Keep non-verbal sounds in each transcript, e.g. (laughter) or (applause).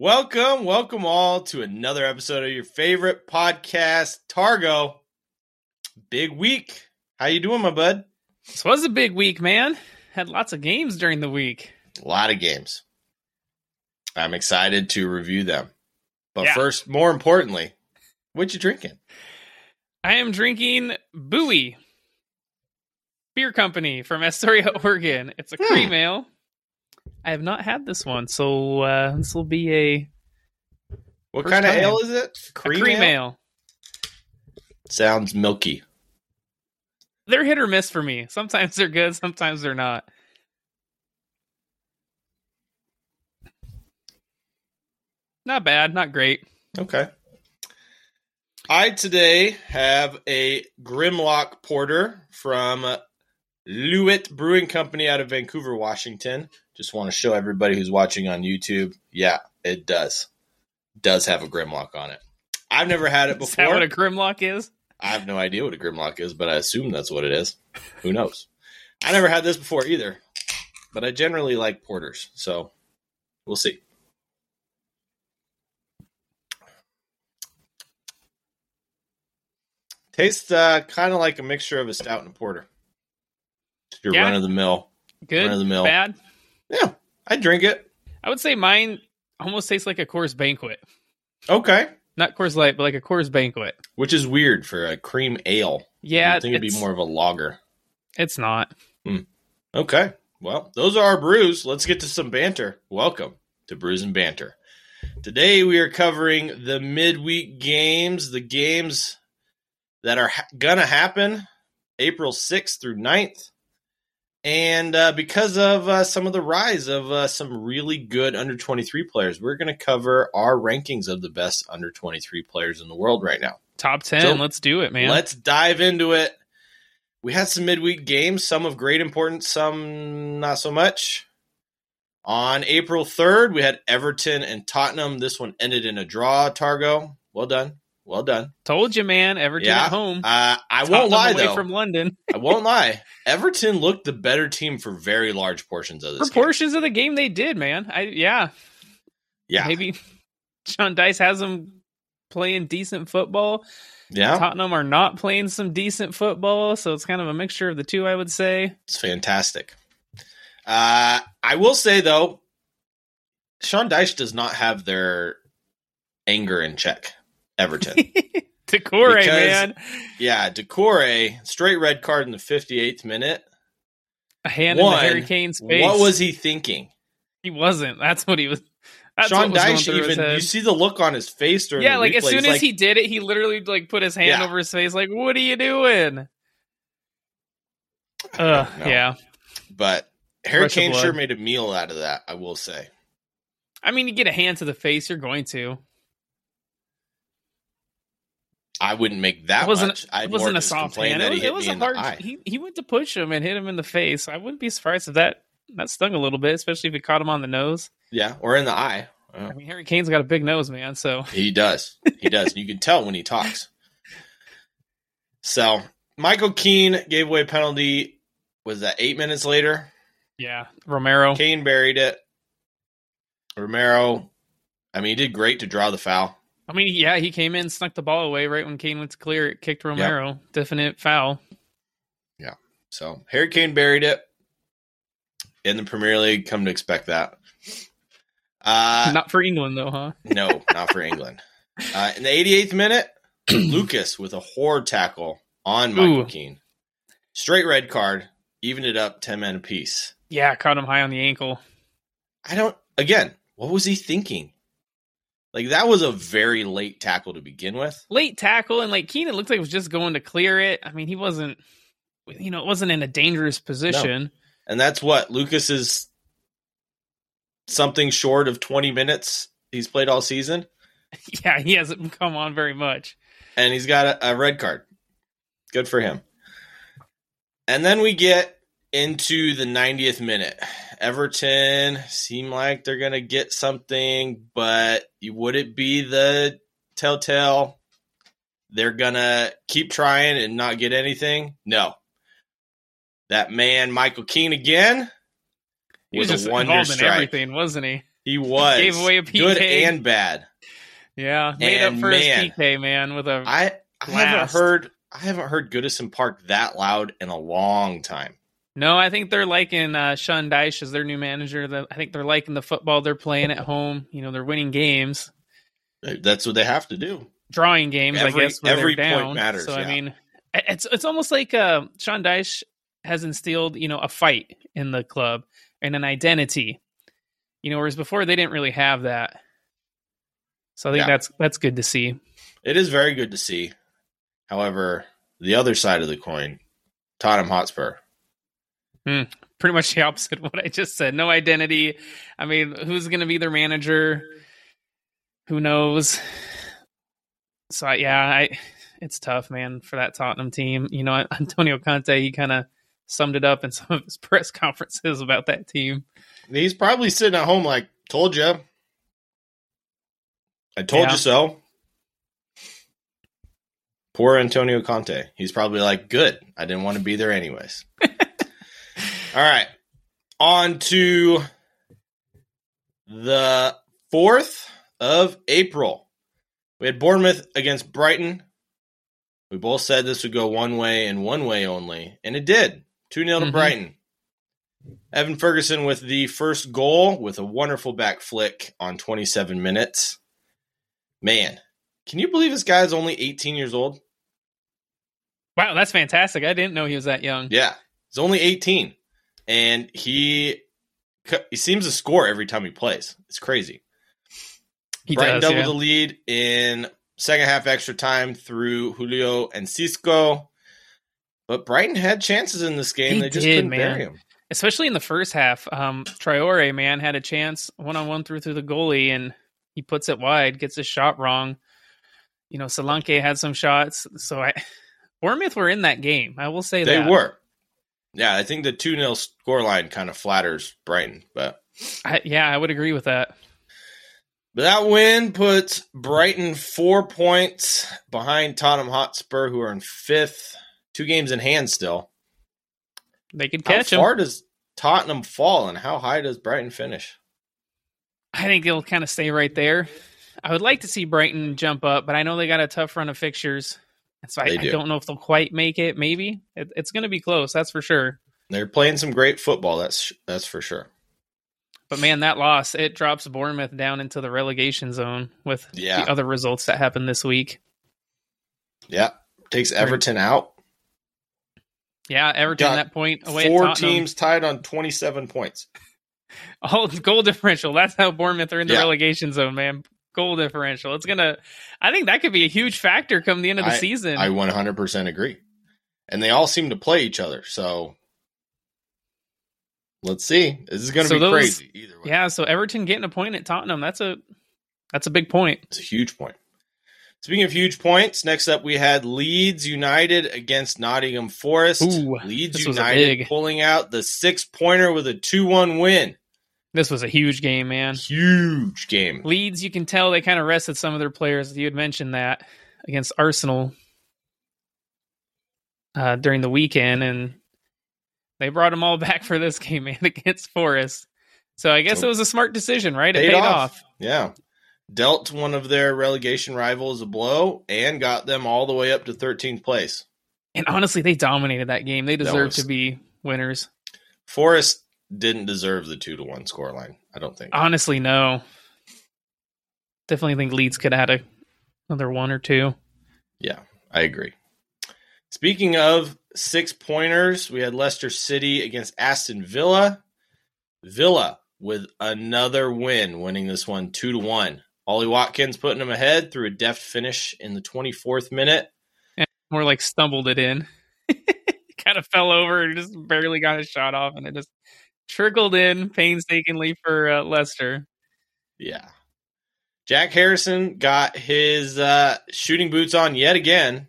Welcome, welcome all to another episode of your favorite podcast, Targo. Big week. How you doing, my bud? This was a big week, man. Had lots of games during the week. A lot of games. I'm excited to review them. But Yeah. first, more importantly, what you drinking? I am drinking Buoy Beer Company from Astoria, (laughs) Oregon. It's a Hmm. cream ale. I have not had this one, so uh, this will be a, What kind of ale is it? a cream ale. Sounds milky. They're hit or miss for me. Sometimes they're good, sometimes they're not. Not bad, not great. Okay. I today have a Grimlock Porter from Loowit Brewing Company out of Vancouver, Washington. Just want to show everybody who's watching on YouTube. Yeah, it does. Does have a Grimlock on it. I've never had it (laughs) Is that before. what a Grimlock is? I have no idea what a Grimlock is, but I assume that's what it is. Who knows? I never had this before either, but I generally like porters, so we'll see. Tastes uh, kind of like a mixture of a stout and a porter. Your Yeah. run of the mill. Good, Run of the mill. bad. Yeah, I drink it. I would say mine almost tastes like a Coors Banquet. Okay, Not Coors Light, but like a Coors Banquet. which is weird for a cream ale. Yeah, I think it'd be more of a lager. It's not. Hmm. Okay. Well, those are our brews. Let's get to some banter. Welcome to Brews and Banter. Today we are covering the midweek games, the games that are ha- gonna happen April 6th through 9th. And uh, because of uh, some of the rise of uh, some really good under 23 players, we're going to cover our rankings of the best under 23 players in the world right now. Top 10. So, Let's do it, man. Let's dive into it. We had some midweek games, some of great importance, some not so much. On April 3rd, we had Everton and Tottenham. This one ended in a draw, Targo. Well done. Well done. Told you, man. Everton Yeah. at home. Uh, I Tottenham won't lie, though. from London. I won't lie. Everton looked the better team for very large portions of this For game. portions of the game, they did, man. I yeah. Yeah. Maybe (laughs) Sean Dyche has them playing decent football. Yeah. Tottenham are not playing some decent football, so it's kind of a mixture of the two, I would say. It's fantastic. Uh, I will say, though, Sean Dyche does not have their anger in check. Everton. (laughs) Doucoure, Because- man. Yeah, Doucoure, straight red card in the 58th minute. A hand in the Harry Kane's face. What was he thinking? he wasn't. That's what he was. Sean what was going Dyche even, you see the look on his face during yeah, like as soon He's as like, he did it, he literally like put his hand Yeah. over his face, like, "What are you doing?" Uh, yeah. But Harry Rush of Kane sure made a meal out of that, I will say. I mean, you get a hand to the face, you're going to. I wouldn't make that it wasn't. much. It wasn't a soft hand. It was, it was a hard. He he went to push him and hit him in the face. I wouldn't be surprised if that that stung a little bit, especially if he caught him on the nose. Yeah, or in the eye. Oh. I mean, Harry Kane's got a big nose, man. So He does. He does. you can tell when he talks. So Michael Keane gave away a penalty. Was that eight minutes later? yeah, Romero. Kane buried it. Romero, I mean, he did great to draw the foul. I mean, yeah, he came in, snuck the ball away right when Kane went to clear it, kicked Romero. Definite foul. Yeah. So Harry Kane buried it in the Premier League. Come to expect that. Uh, Not for England though, huh? (laughs) no, not for England. Uh, in the 88th minute, (clears throat) Lucas with a horde tackle on Michael Ooh. Keane. Straight red card, evened it up 10 men apiece. Yeah, caught him high on the ankle. I don't, again, what was he thinking? Like, that was a very late tackle to begin with. late tackle and like Keenan looked like he was just going to clear it. I mean, he wasn't you know, it wasn't in a dangerous position. And that's what Lucas is something short of 20 minutes he's played all season. (laughs) Yeah, he hasn't come on very much. and he's got a, a red card. Good for him. And then we get into the 90th minute. Everton seem like they're going to get something, but would it be the telltale? They're going to keep trying and not get anything? No. That man, Michael Keane, again, He was was a wonder involved in strike. everything, wasn't he? He was Gave away a good PK. and bad. Yeah, made And up for man, his PK man with a. I I haven't heard I haven't heard Goodison Park that loud in a long time. No, I think they're liking uh, Sean Dyche as their new manager. The- I think they're liking the football they're playing at home. You know, they're winning games, That's what they have to do. drawing games. Every- I guess when every point down. matters, So I mean, it's it's almost like uh, Sean Dyche has instilled you know a fight in the club and an identity. You know, whereas before they didn't really have that. So I think Yeah. that's that's good to see. It is very good to see. However, the other side of the coin, Tottenham Hotspur. Hmm. pretty much (laughs) the opposite of what I just said. No identity. I mean, who's going to be their manager? Who knows? So I- yeah, I it's tough, man, for that Tottenham team. You know, (laughs) Antonio Conte, he kind of summed it up in (laughs) some of his press conferences about that team. He's probably sitting at home like, told you. I told Yeah. you so. Poor Antonio Conte. He's probably like, good. I didn't want to be there anyways. All right. On to the 4th of April. We had Bournemouth against Brighton. We both said this would go one way and one way only, and it did. 2 0 to Mhm. Brighton. Evan Ferguson with the first goal with a wonderful back flick on 27 minutes. Man, can you believe this guy is only 18 years old? Wow, that's fantastic. I didn't know he was that young. Yeah, he's only 18, and he he seems to score every time he plays. It's crazy. He Brighton does. doubled yeah. the lead in second half extra time through Julio Enciso. But Brighton had chances in this game. They They, just did, couldn't man. bury him. especially in the first half. Um, Traore man had a chance one on one through through the goalie, and he puts it wide, gets his shot wrong. You know, Solanke had some shots, so I Bournemouth were in that game. I will say that They that were. Yeah, I think the 2 0 scoreline kind of flatters Brighton. But, I, yeah, I would agree with that. but that win puts Brighton four points behind Tottenham Hotspur, who are in fifth, two games in hand still. They could catch him. How far does Tottenham fall, and how high does Brighton finish? I think they'll kind of stay right there. I would like to see Brighton jump up, but I know they got a tough run of fixtures. And so I, They I do. don't know if they'll quite make it. Maybe it, it's going to be close. That's for sure. They're playing some great football. That's that's for sure. But man, that loss it drops Bournemouth down into the relegation zone with Yeah. the other results that happened this week. Yeah, takes Everton out. Yeah, Everton Got that point away Four teams tied on twenty-seven points. (laughs) Oh, goal differential. That's how Bournemouth are in the Yeah. relegation zone, man. Goal differential. It's gonna. I think that could be a huge factor come the end of the season. I one hundred percent agree, and they all seem to play each other. So let's see. This is going to So be those- crazy either way. yeah, so Everton getting a point at Tottenham. That's a that's a big point. It's a huge point. Speaking of huge points, next up we had Leeds United against Nottingham Forest. Ooh, Leeds this was a United pulling out the six pointer with a 2 1 win. This was a huge game, man. Huge game. Leeds, you can tell they kind of rested some of their players. You had mentioned that against Arsenal uh, during the weekend, and they brought them all (laughs) back for this game, man, against Forest. So I guess So- it was a smart decision, right? It Paid paid, off. off. Yeah. Dealt one of their relegation rivals a blow and got them all the way up to 13th place. And honestly, they dominated that game. They deserve was- to be winners. Forest didn't deserve the 2 to 1 scoreline, I don't think. Honestly, no. Definitely think Leeds could add a, another one or two. Yeah, I agree. Speaking of six pointers, we had Leicester City against Aston Villa. Villa with another win, winning this one two to one. Ollie Watkins putting them ahead through a deft finish in the 24th minute. And More like stumbled it in. (laughs) kind of fell over and just barely got a shot off, and it just trickled in painstakingly for uh, Leicester. Yeah. Jack Harrison got his uh, shooting boots on yet again,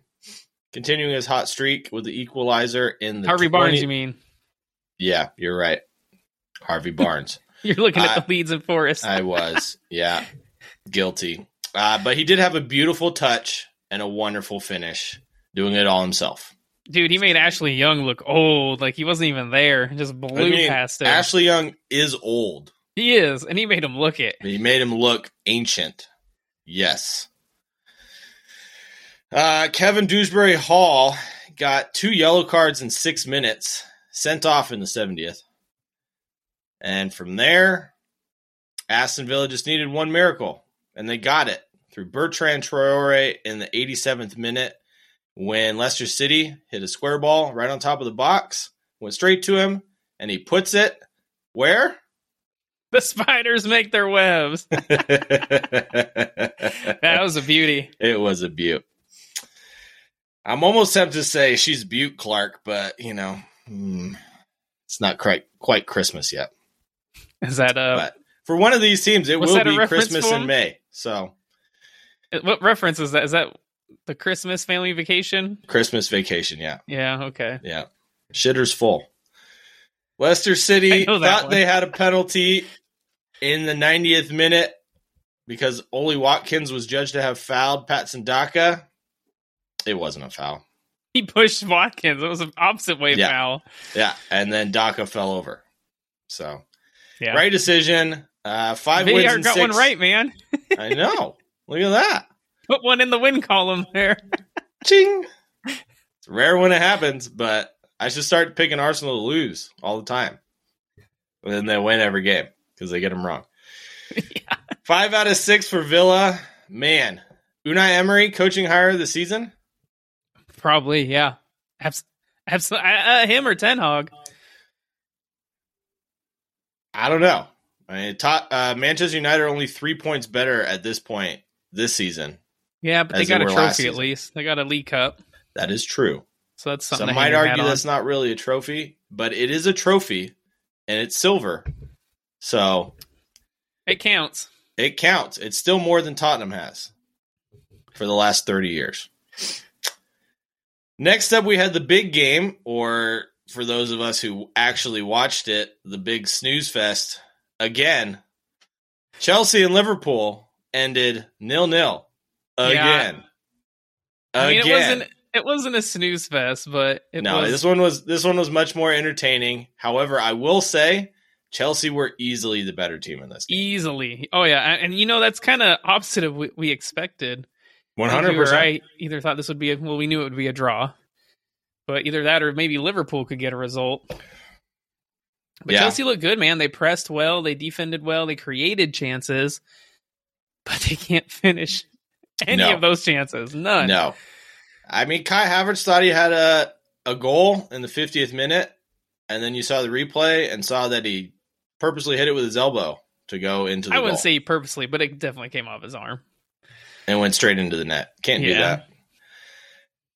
continuing his hot streak with the equalizer in the Harvey 20 Barnes, you mean? Yeah, you're right. Harvey (laughs) Barnes. You're looking at Uh, the Leeds and Forest. I was, yeah, guilty. Uh, but he did have a beautiful touch and a wonderful finish, doing it all himself. Dude, he made Ashley Young look old, like he wasn't even there. Just blew I mean, past him. Ashley Young is old. He is, and he made him look it. He made him look ancient. Yes. Uh, Kevin Dewsbury Hall got two yellow cards in six minutes, sent off in the 70th. And from there, Aston Villa just needed one miracle, and they got it through Bertrand Traore in the 87th minute when Leicester City hit a square ball right on top of the box, went straight to him, and he puts it where? The spiders make their webs. (laughs) that was a beauty. It was a beaut. I'm almost tempted to say she's Butte Clark, but you know, hmm, it's not quite quite Christmas yet. Is that uh But for one of these teams, it will be Christmas in? May. So what reference is that? Is that the Christmas family vacation? Christmas vacation, yeah, Yeah, okay. yeah. Shitter's full. Leicester City thought one. they had a penalty in the 90th minute because Oli Watkins was judged to have fouled Patson Daka. It wasn't a foul. He pushed Watkins. It was an opposite way Yeah. foul. Yeah, and then Daka fell over. So Yeah. right decision. Uh, five VAR wins and got six. one right, man. I know. Look at that. (laughs) Put one in the win column there. (laughs) Ching. It's rare when it happens, but I should start picking Arsenal to lose all the time. And then they win every game because they get them wrong. (laughs) Yeah. Five out of six for Villa. Man, Unai Emery coaching hire of the season. Probably, yeah. Abs- abs- uh, uh, him or Ten Hag. I don't know. I mean, top, uh, Manchester United are only three points better at this point this season. Yeah, but they As they got a trophy at least. They got a League Cup. That is true. So that's something Some might argue that's not really a trophy, but it is a trophy, and it's silver, so It counts. it counts. It's still more than Tottenham has for the last thirty years. Next up, we had the big game, or for those of us who actually watched it, the big snooze fest again. Chelsea and Liverpool ended nil nil Yeah. again. I mean, again. it wasn't it wasn't a snooze fest, but it no, was. this one was this one was much more entertaining. However, I will say Chelsea were easily the better team in this game. easily. Oh yeah, and, and you know that's kind of opposite of what we expected. One I hundred percent. right. Either thought this would be a, well, we knew it would be a draw, but either that or maybe Liverpool could get a result. But Yeah. Chelsea looked good, man. They pressed well, they defended well, they created chances, but they can't finish (laughs) any No. of those chances. None. No, I mean Kai Havertz thought he had a a goal in the fiftieth minute, and then you saw the replay and saw that he purposely hit it with his elbow to go into the I wouldn't goal say purposely, but it definitely came off his arm. and went straight into the net. Can't do that.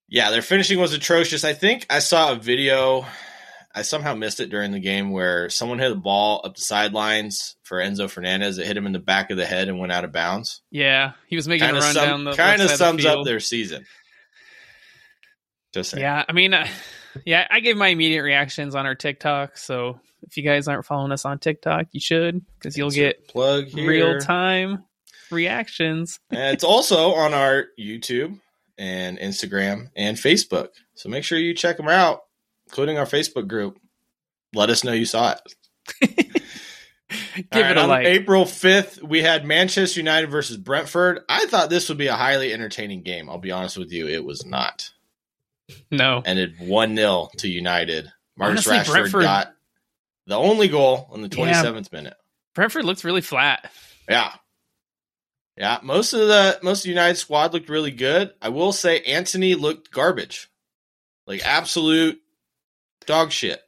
Yeah, their finishing was atrocious. I think I saw a video. I somehow missed it during the game where someone hit a ball up the sidelines for Enzo Fernandez. It hit him in the back of the head and went out of bounds. Yeah, he was making Kind a run down the kind of left side of sums the up their season. Just saying. Yeah, I mean, uh, (sighs) yeah, I gave my immediate reactions on our TikTok. So if you guys aren't following us on TikTok, you should because you'll get plug here. real time reactions. (laughs) and it's also on our YouTube and Instagram and Facebook. So make sure you check them out, including our Facebook group. Let us know you saw it. (laughs) Give right, it a on like. April 5th, we had Manchester United versus Brentford. I thought this would be a highly entertaining game. I'll be honest with you, it was not. no, Ended 1 0 to United. Marcus Honestly, Rashford Brentford- got the only goal in the Yeah. 27th minute. Brentford looked really flat. Yeah. Yeah, most of the most of the United squad looked really good. I will say Antony looked garbage. Like absolute dog shit.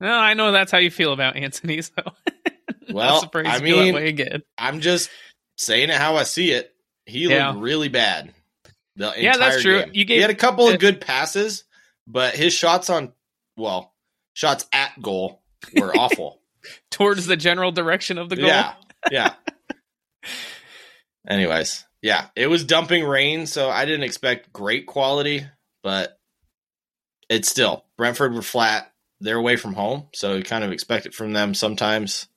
No, I know that's how you feel about Antony. So (laughs) Well, I mean, again. I'm just saying it how I see it. He Yeah. looked really bad. The Yeah, that's true. game. You gave- he had a couple uh, of good passes, but his shots on well, shots at goal were (laughs) awful. Towards the general direction of the goal. Yeah. (laughs) Yeah. Anyways, yeah, it was dumping rain, so I didn't expect great quality, but it's still Brentford were flat. They're away from home, so you kind of expect it from them sometimes.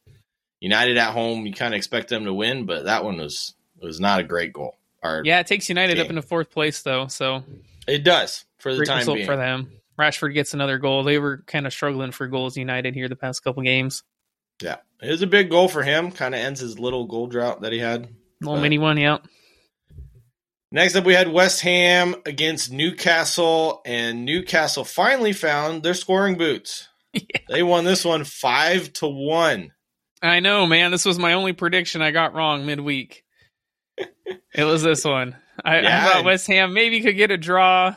United at home, you kind of expect them to win, but that one was was not a great goal. Or Yeah, it takes United up into fourth place though, so it does for the great time result being. for them. Rashford gets another goal. They were kind of struggling for goals United here the past couple games. Yeah, it was a big goal for him. Kind of ends his little goal drought that he had. Little But- mini one, yep. Next up, we had West Ham against Newcastle, and Newcastle finally found their scoring boots. (laughs) Yeah. They won this one five to one. I know, man. This was my only prediction I got wrong midweek. (laughs) it was this one. I, I thought West Ham maybe could get a draw.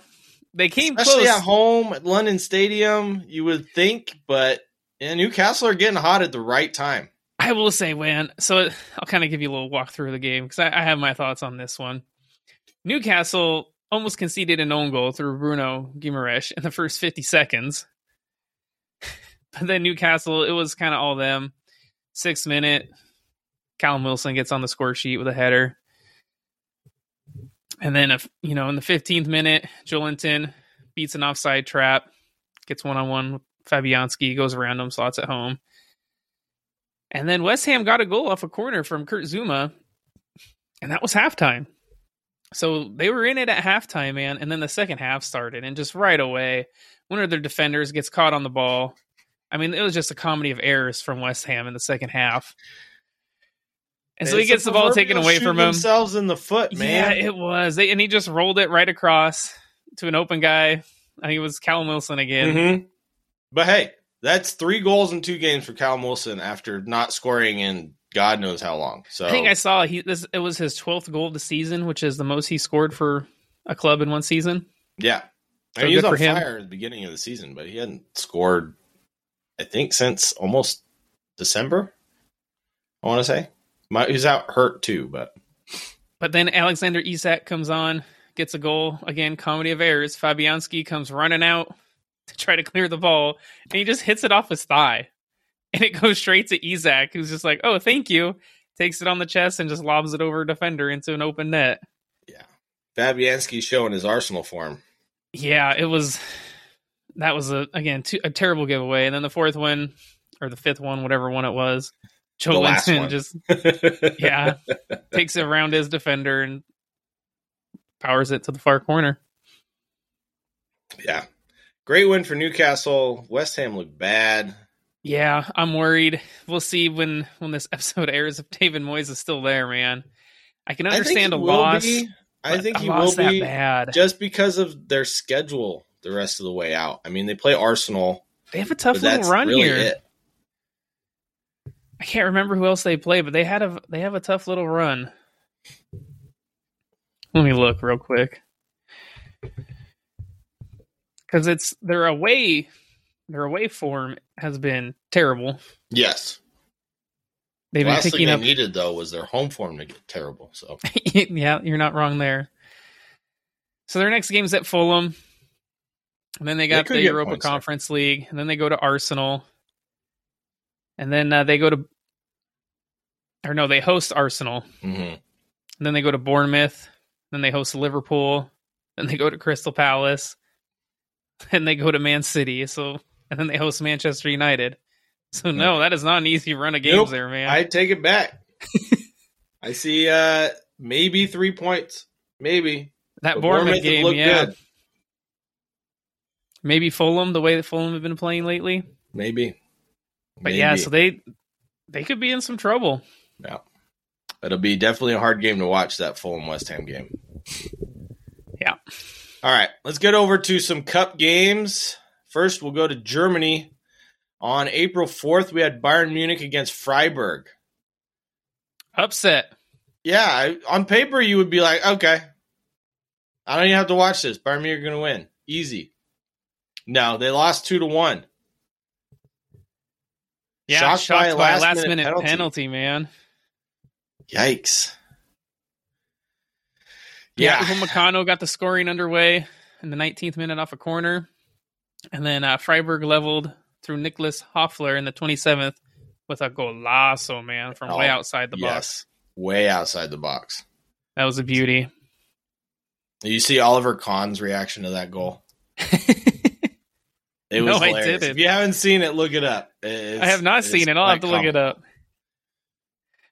They came Especially close. at home at London Stadium, you would think, but yeah, Newcastle are getting hot at the right time. I will say, man. So I'll kind of give you a little walkthrough of the game because I, I have my thoughts on this one. Newcastle almost conceded an own goal through Bruno Guimaraes in the first 50 seconds. (laughs) But then Newcastle, it was kind of all them. Six minute, Callum Wilson gets on the score sheet with a header. And then, if you know, in the 15th minute, Joelinton beats an offside trap, gets one on one with Fabianski, goes around him, slots at home. And then West Ham got a goal off a corner from Kurt Zouma, and that was halftime. So they were in it at halftime, man. And then the second half started, and just right away, one of their defenders gets caught on the ball. I mean, it was just a comedy of errors from West Ham in the second half. And so he gets the ball taken away from him. Themselves in the foot, man. Yeah, it was. They, and he just rolled it right across to an open guy. I think it was Callum Wilson again. Mhm. But hey, that's three goals in two games for Callum Wilson after not scoring in God knows how long. So I think I saw he this it was his twelfth goal of the season, which is the most he scored for a club in one season. yeah, I So mean, he was on fire at the beginning of the season, but he hadn't scored. I think since almost December. I want to say My, he's out hurt too, but But then Alexander Isak comes on, gets a goal again. Comedy of errors. Fabianski comes running out (laughs) to try to clear the ball, and he just hits it off his thigh, (laughs) and it goes straight to Isak, who's just like, "Oh, thank you." Takes it on the chest and just lobs it over a defender into an open net. Yeah. Fabianski showing his Arsenal form. Yeah, it was. That was a again two, a terrible giveaway, and then the fourth one or the fifth one, whatever one it was, Joelinton (laughs) just (laughs) yeah takes it around his defender and powers it to the far corner. yeah. Great win for Newcastle. West Ham looked bad. Yeah, I'm worried. We'll see when when this (laughs) episode airs if David Moyes is still there, man. I can understand a loss. be. I think he will be bad. just because of their schedule the rest of the way out. I mean, they play Arsenal, They have a tough little run really here. it. I can't remember who else they play, but they had a they have a tough little run. Let me look real quick. Cuz it's their away their away form has been terrible. Yes. They've the been last thing picking they up needed though was their home form to get terrible. So (laughs) yeah, you're not wrong there. So their next game's at Fulham. And then they got could the Europa points there. Conference League, and then they go to Arsenal. And then uh, they go to or no, they host Arsenal. mhm. And then they go to Bournemouth. Then they host Liverpool. Then they go to Crystal Palace. (laughs) Then they go to Man City. So and then they host Manchester United. (laughs) So no, that is not an easy run of games Nope. there, man. I take it back. I see uh maybe three points. Maybe. that But Bournemouth have game, yeah. good. Maybe Fulham, the way that Fulham have been playing lately. Maybe. But yeah, so they they could be in some trouble. Yeah. It'll be definitely a hard game to watch that Fulham West Ham game. Yeah. All right, let's get over to some cup games. First, we'll go to Germany. On April 4th, we had Bayern Munich against Freiburg. Upset. Yeah, on paper, you would be like, okay, I don't even have to watch this. Bayern Munich are going to win. Easy. No, they lost 2 to 1. Yeah, Shocked shocked, by a by last last minute minute, penalty. penalty. man. Yikes. Yeah, Yeah. Upamecano got the scoring underway in the 19th minute off a corner, and then uh, Freiburg leveled through Nicholas Höfler in the 27th with a golazo, man, from way Oh, outside the box. yes. Way outside the box. That was a beauty. You see Oliver Kahn's reaction to that goal? (laughs) It was No, was I didn't. If you haven't seen it, look it up. It's- I have not seen it. I'll have to quite look it up.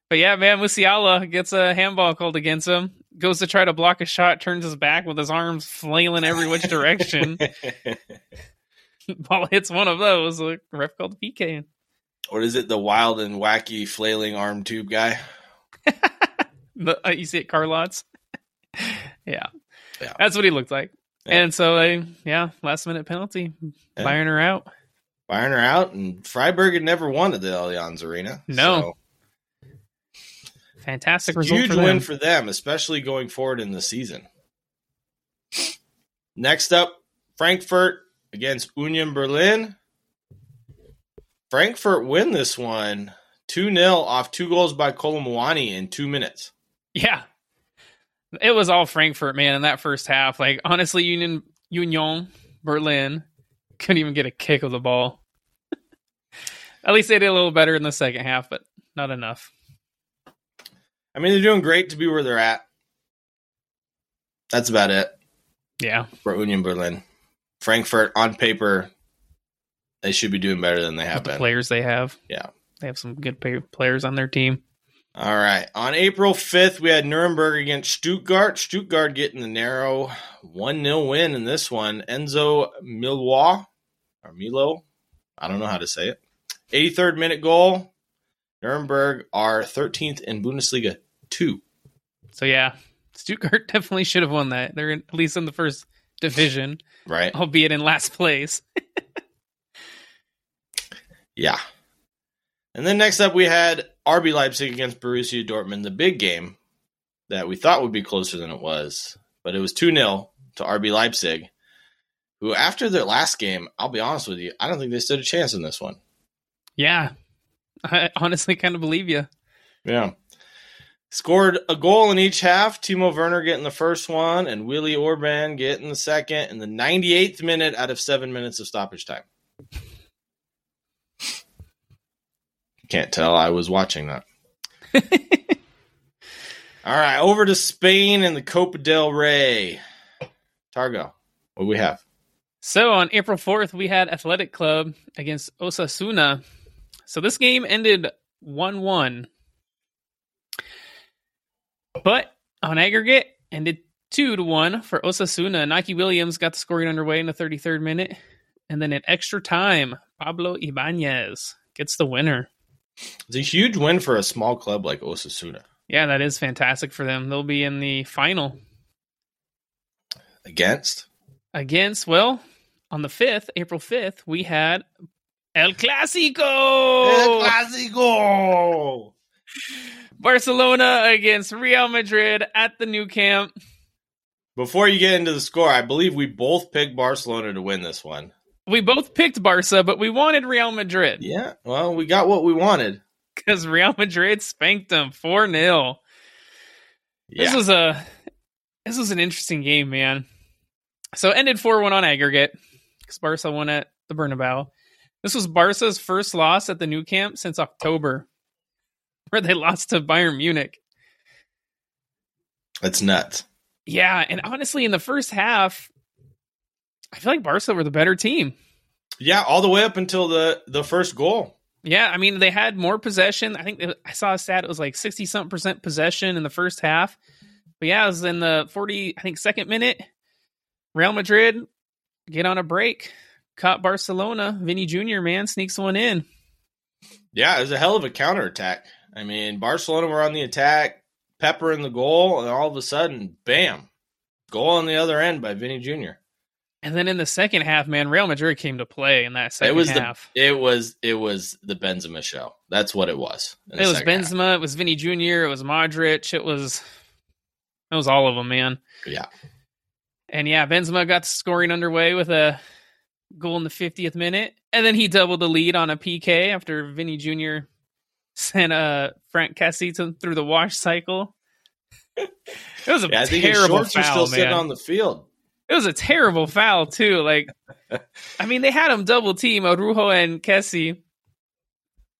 But yeah, man, Musiala gets a handball called against him. Goes to try to block a shot, turns his back with his arms flailing every which direction. (laughs) (laughs) Ball hits one of those. Like, ref called PK. Or is it? The wild and wacky flailing arm tube guy. (laughs) The, uh, you see it, Carlots. (laughs) yeah. Yeah. that's what he looked like. Yeah. And so, they, yeah, last minute penalty, Yeah. Bayern are out. Bayern her out, and Freiburg had never won at the Allianz Arena. No. Fantastic result huge for win for them, especially going forward in the season. Next up, Frankfurt against Union Berlin. Frankfurt win this one 2 0 off two goals by Kolo Muani in two minutes. Yeah. It was all Frankfurt, man, in that first half. Like honestly, Union Union Berlin couldn't even get a kick of the ball. (laughs) At least they did a little better in the second half, but not enough. I mean, they're doing great to be where they're at. That's about it Yeah. for Union Berlin. Frankfurt, on paper, they should be doing better than they have With the been. players they have. Yeah. They have some good players on their team. All right. On April 5th, we had Nuremberg against Stuttgart. Stuttgart getting the narrow 1 0 win in this one. Enzo Milois, or Milo, I don't know how to say it. 83rd minute goal. Nuremberg are 13th in Bundesliga 2. So yeah, Stuttgart (laughs) definitely should have won that. They're at least in the first division, Right? albeit in last place. (laughs) Yeah. And then next up, we had RB Leipzig against Borussia Dortmund, the big game that we thought would be closer than it was, but it was 2 0 to RB Leipzig, who, after their last game, I'll be honest with you, I don't think they stood a chance in this one. Yeah. (laughs) I honestly kind of believe you. Yeah. Scored a goal in each half. Timo Werner getting the first one, and Willi Orban getting the second in the 98th minute out of seven minutes of stoppage time. Can't tell I was watching that. (laughs) All right, over to Spain and the Copa del Rey. Targo, what do we have? So on April 4th, we had Athletic Club against Osasuna. So this game ended 1 1. But on aggregate, ended 2 to 1 for Osasuna. Nike Williams got the scoring underway in the 33rd minute. And then at extra time, Pablo Ibanez gets the winner. It's a huge win for a small club like Osasuna. Yeah, that is fantastic for them. They'll be in the final Against? against, well, on the 5th, April 5th, we had El Clasico. El Clásico! Barcelona against Real Madrid at the Nou Camp. Before you get into the score, I believe we both picked Barcelona to win this one. We both picked Barca, but we wanted Real Madrid Yeah, well, we got what we wanted. because Real Madrid spanked them 4 0. This was a this was an interesting game, man. So ended 4 1 on aggregate because Barca won at the Bernabeu. This was Barca's first loss at the Nou Camp since October, (laughs) where they lost to Bayern Munich. That's nuts. Yeah, and honestly, in the first half, I feel like Barca were the better team. Yeah, all the way up until the the first goal. Yeah, I mean they had more possession. I think it- I saw a stat; it was like sixty something percent possession in the first half. But yeah, it was in the forty, I think, second minute. Real Madrid get on a break, caught Barcelona. Vinny Jr. man sneaks one in. Yeah, it was a hell of a counterattack. I mean, Barcelona were on the attack, Pepper in the goal, and all of a sudden, bam, goal on the other end by Vinny Jr. And then in the second half, man, Real Madrid came to play in that second it was half. the it was it was the Benzema show. That's what it was. it was second half. Benzema, it was Vinny Jr., it was Modric, it was it was all of them, man. Yeah. And yeah, Benzema got scoring underway with a goal in the 50th minute, and then he doubled the lead on a PK after Vinny Jr. sent uh, Franck Kessie through the wash cycle. it was a Yeah, terrible foul, still sitting man. on the field. It was a terrible foul too. Like, (laughs) I mean, they had him double team Araujo and Kessie,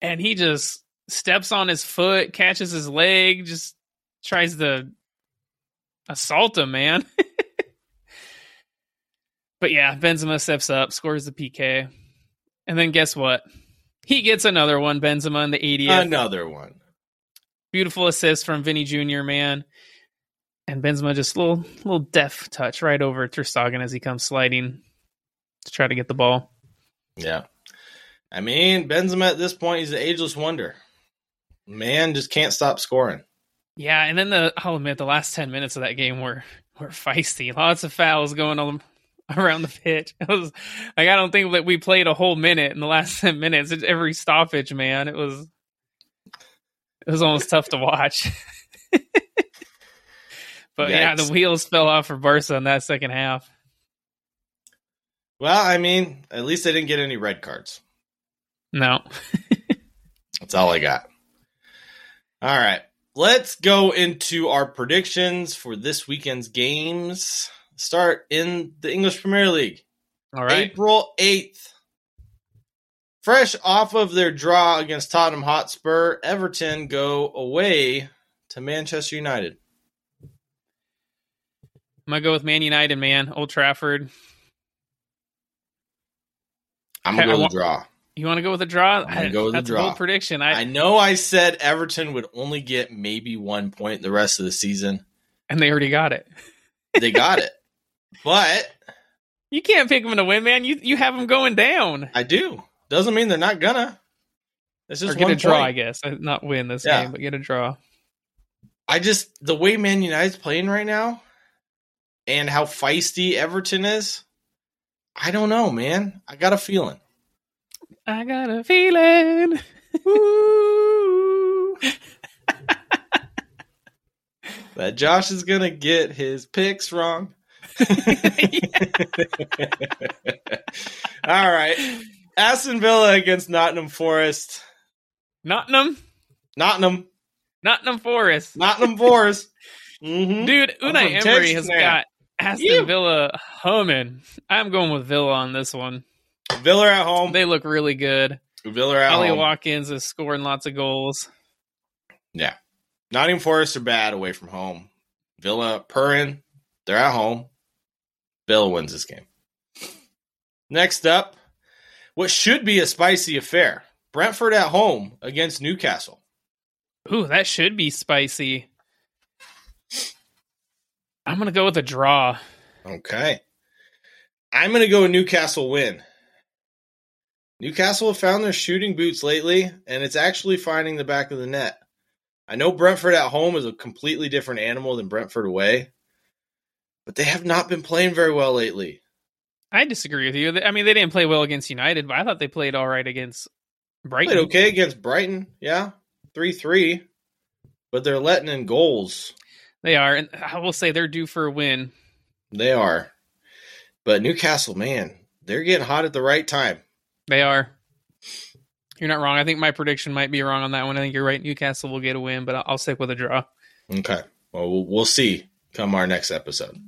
and he just steps on his foot, catches his leg, just tries to assault him, man. (laughs) but yeah, Benzema steps up, scores the PK, and then guess what? He gets another one. Benzema in the 80th. Another one. Beautiful assist from Vinny Jr. Man. And Benzema just little little deft touch right over Ter Stegen as he comes sliding to try to get the ball. Yeah. I mean, Benzema at this point, he's an ageless wonder. Man just can't stop scoring. Yeah, and then the oh I'll admit the last ten minutes of that game were were feisty. Lots of fouls going on (laughs) around the pitch. It was like I don't think that we played a whole minute in the last (laughs) ten minutes. It's every stoppage, man. It was it was almost tough to watch. (laughs) but Yikes. yeah, the wheels fell off for Barca in that second half. Well, I mean, at least they didn't get any red cards. No. That's all I got. All right. Let's go into our predictions for this weekend's games. Start in the English Premier League. All right. April 8th. Fresh off of their draw against Tottenham Hotspur, Everton go away to Manchester United. I'm going to go with Man United, man. Old Trafford. I'm going to go with the draw. You want to go with a draw? I'm go with That's a draw. a bold prediction. I, I know I said Everton would only get maybe one point the rest of the season, and they already got it. they got it, (laughs) but you can't pick them to win, man. You you have them going down. I do. Doesn't mean they're not gonna. It's just or get a draw, point. I guess. Uh, not win this yeah. game, but get a draw. I just the way Man United's playing right now, and how feisty Everton is. I don't know, man. I got a feeling. I got a feeling. (laughs) (laughs) that Josh is gonna get his picks wrong. (laughs) All right. Aston Villa against Nottingham Forest. Nottingham? Nottingham. Nottingham Forest. Nottingham Forest. Mm-hmm. Dude, Unai Emery has got Aston Villa humming. I'm going with Villa on this one. Villa at home. They look really good. Villa at Ollie home. Watkins is scoring lots of goals. Yeah. Nottingham Forest are bad away from home. Villa, Purin, they're at home. Villa wins this game. Next up, what should be a spicy affair. Brentford at home against Newcastle. Ooh, that should be spicy. I'm going to go with a draw. Okay. I'm going to go a Newcastle win. Newcastle have found their shooting boots lately, and it's actually finding the back of the net. I know Brentford at home is a completely different animal than Brentford away, but they have not been playing very well lately. I disagree with you. I mean, they didn't play well against United, but I thought they played all right against Brighton. Played okay against Brighton, yeah, three three, but they're letting in goals. They are, and I will say they're due for a win. They are, but Newcastle, man, they're getting hot at the right time. They are. You're not wrong. I think my prediction might be wrong on that one. I think you're right. Newcastle will get a win, but I'll stick with a draw. Okay. Well, we'll see come our next episode.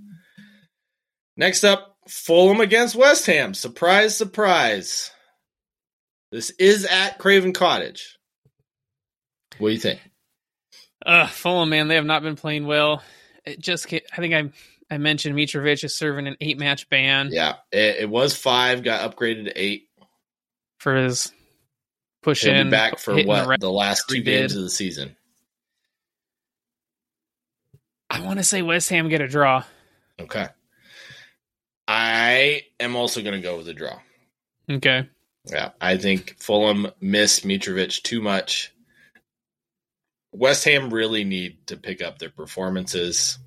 Next up, Fulham against West Ham. Surprise, surprise. This is at Craven Cottage. What do you think? Uh, Fulham, man, they have not been playing well. It just, I think I I mentioned Mitrovic is serving an eight match ban. Yeah, it, it was five, got upgraded to eight for his push He'll in. back for what the, the last two games did. of the season. I want to say West Ham get a draw. Okay. I am also going to go with a draw. Okay. Yeah, I think Fulham miss Mitrovic too much. West Ham really need to pick up their performances.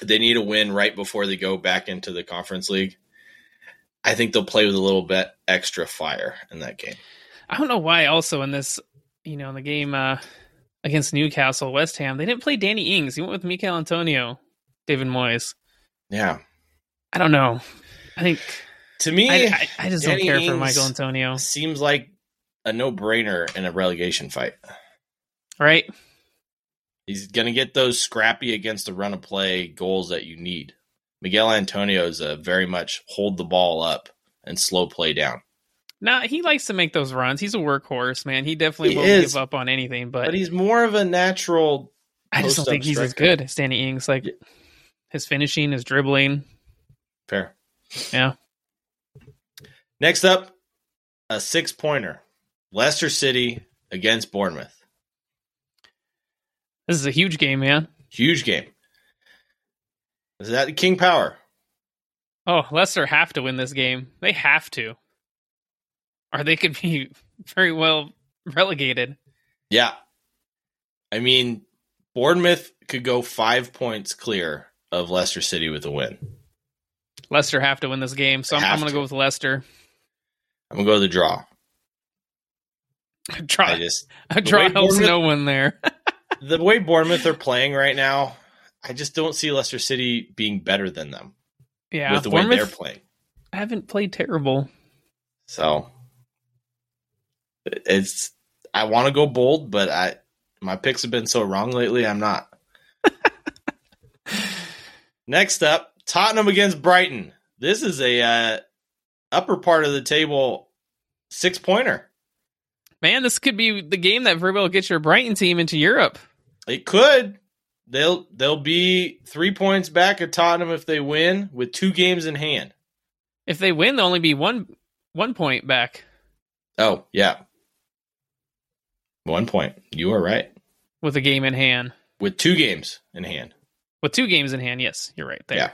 They need a win right before they go back into the Conference League. I think they'll play with a little bit extra fire in that game. I don't know why. Also, in this, you know, in the game uh, against Newcastle, West Ham, they didn't play Danny Ings. He went with Michail Antonio, David Moyes. Yeah, I don't know. I think to me, I, I, I just Danny don't care Ings for Michail Antonio. Seems like a no-brainer in a relegation fight, right? He's going to get those scrappy against the run of play goals that you need. Michail Antonio is a very much hold the ball up and slow play down. Nah, he likes to make those runs. He's a workhorse, man. He definitely he won't is, give up on anything. But but he's more of a natural. I just don't think he's as good as Danny Ings. Like yeah. his finishing, his dribbling. Fair. Yeah. Next up, a six pointer. Leicester City against Bournemouth. This is a huge game, man. Huge game. Is that King Power? Oh, Leicester have to win this game. They have to. or they could be (laughs) very well relegated. Yeah. I mean, Bournemouth could go five points clear of Leicester City with a win. Leicester have to win this game, so I'm, I'm going to go with Leicester. I'm going to go with the draw. A (laughs) draw, I just, a draw helps no one there. (laughs) the way Bournemouth are playing right now, I just don't see Leicester City being better than them. Yeah, with the way they're playing. I haven't played terrible. So it's I want to go bold, but I my picks have been so wrong lately. I'm not. (laughs) Next up, Tottenham against Brighton. This is a uh, upper part of the table six pointer. Man, this could be the game that very well gets your Brighton team into Europe. It could. They'll they'll be three points back at Tottenham if they win with two games in hand. If they win, they'll only be one one point back. Oh yeah, one point. You are right. With a game in hand. With two games in hand. With two games in hand, yes, you're right there. Yeah.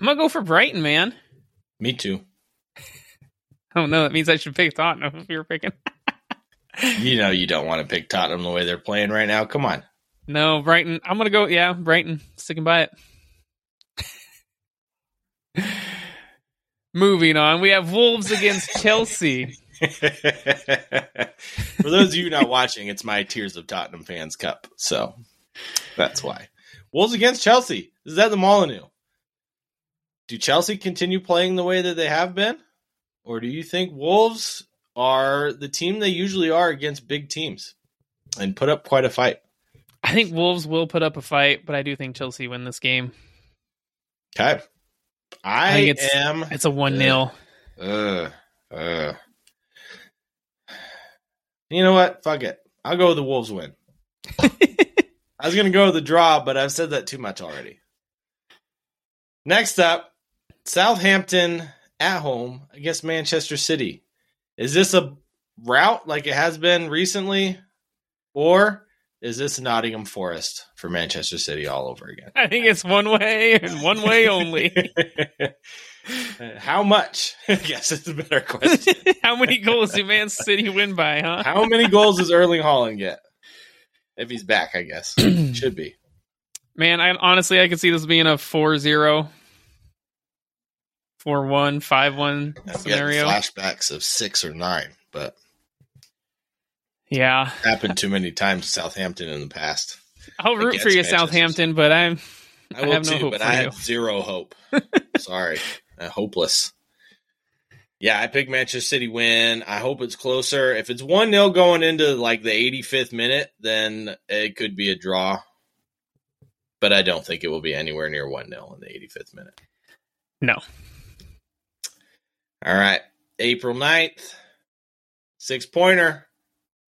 I'm gonna go for Brighton, man. Me too. (laughs) oh no, that means I should pick Tottenham if you're picking. (laughs) you know you don't want to pick Tottenham the way they're playing right now. Come on. No, Brighton. I'm gonna go. Yeah, Brighton. Sticking by it. (laughs) Moving on, we have Wolves against Chelsea. For those of you not watching, it's my Tears of Tottenham fans cup, so that's why. Wolves against Chelsea. Is that the Molyneux? Do Chelsea continue playing the way that they have been, or do you think Wolves are the team they usually are against big teams and put up quite a fight? I think Wolves will put up a fight, but I do think Chelsea win this game. Okay. I, I it's, am. It's a 1 0. Uh, uh, you know what? Fuck it. I'll go with the Wolves win. (laughs) I was going to go with the draw, but I've said that too much already. Next up, Southampton at home against Manchester City. Is this a route like it has been recently? Or is this Nottingham Forest for Manchester City all over again? I think it's one way and one way only. (laughs) How much? (laughs) I guess it's a better question. (laughs) How many goals do Man City win by, huh? How many goals does Erling Haaland get? If he's back, I guess. (clears throat) Should be. Man, I honestly I could see this being a 4-0 4-1, 5-1 scenario. Flashbacks of 6 or 9, but yeah. Happened too many times Southampton in the past. I'll root for you, Southampton, but I'm I, I have no too, hope but I have zero hope. (laughs) Sorry. Uh, hopeless. Yeah, I picked Manchester City win. I hope it's closer. If it's 1 0 going into like the 85th minute, then it could be a draw. But I don't think it will be anywhere near 1 0 in the 85th minute. No. All right. April 9th, six pointer.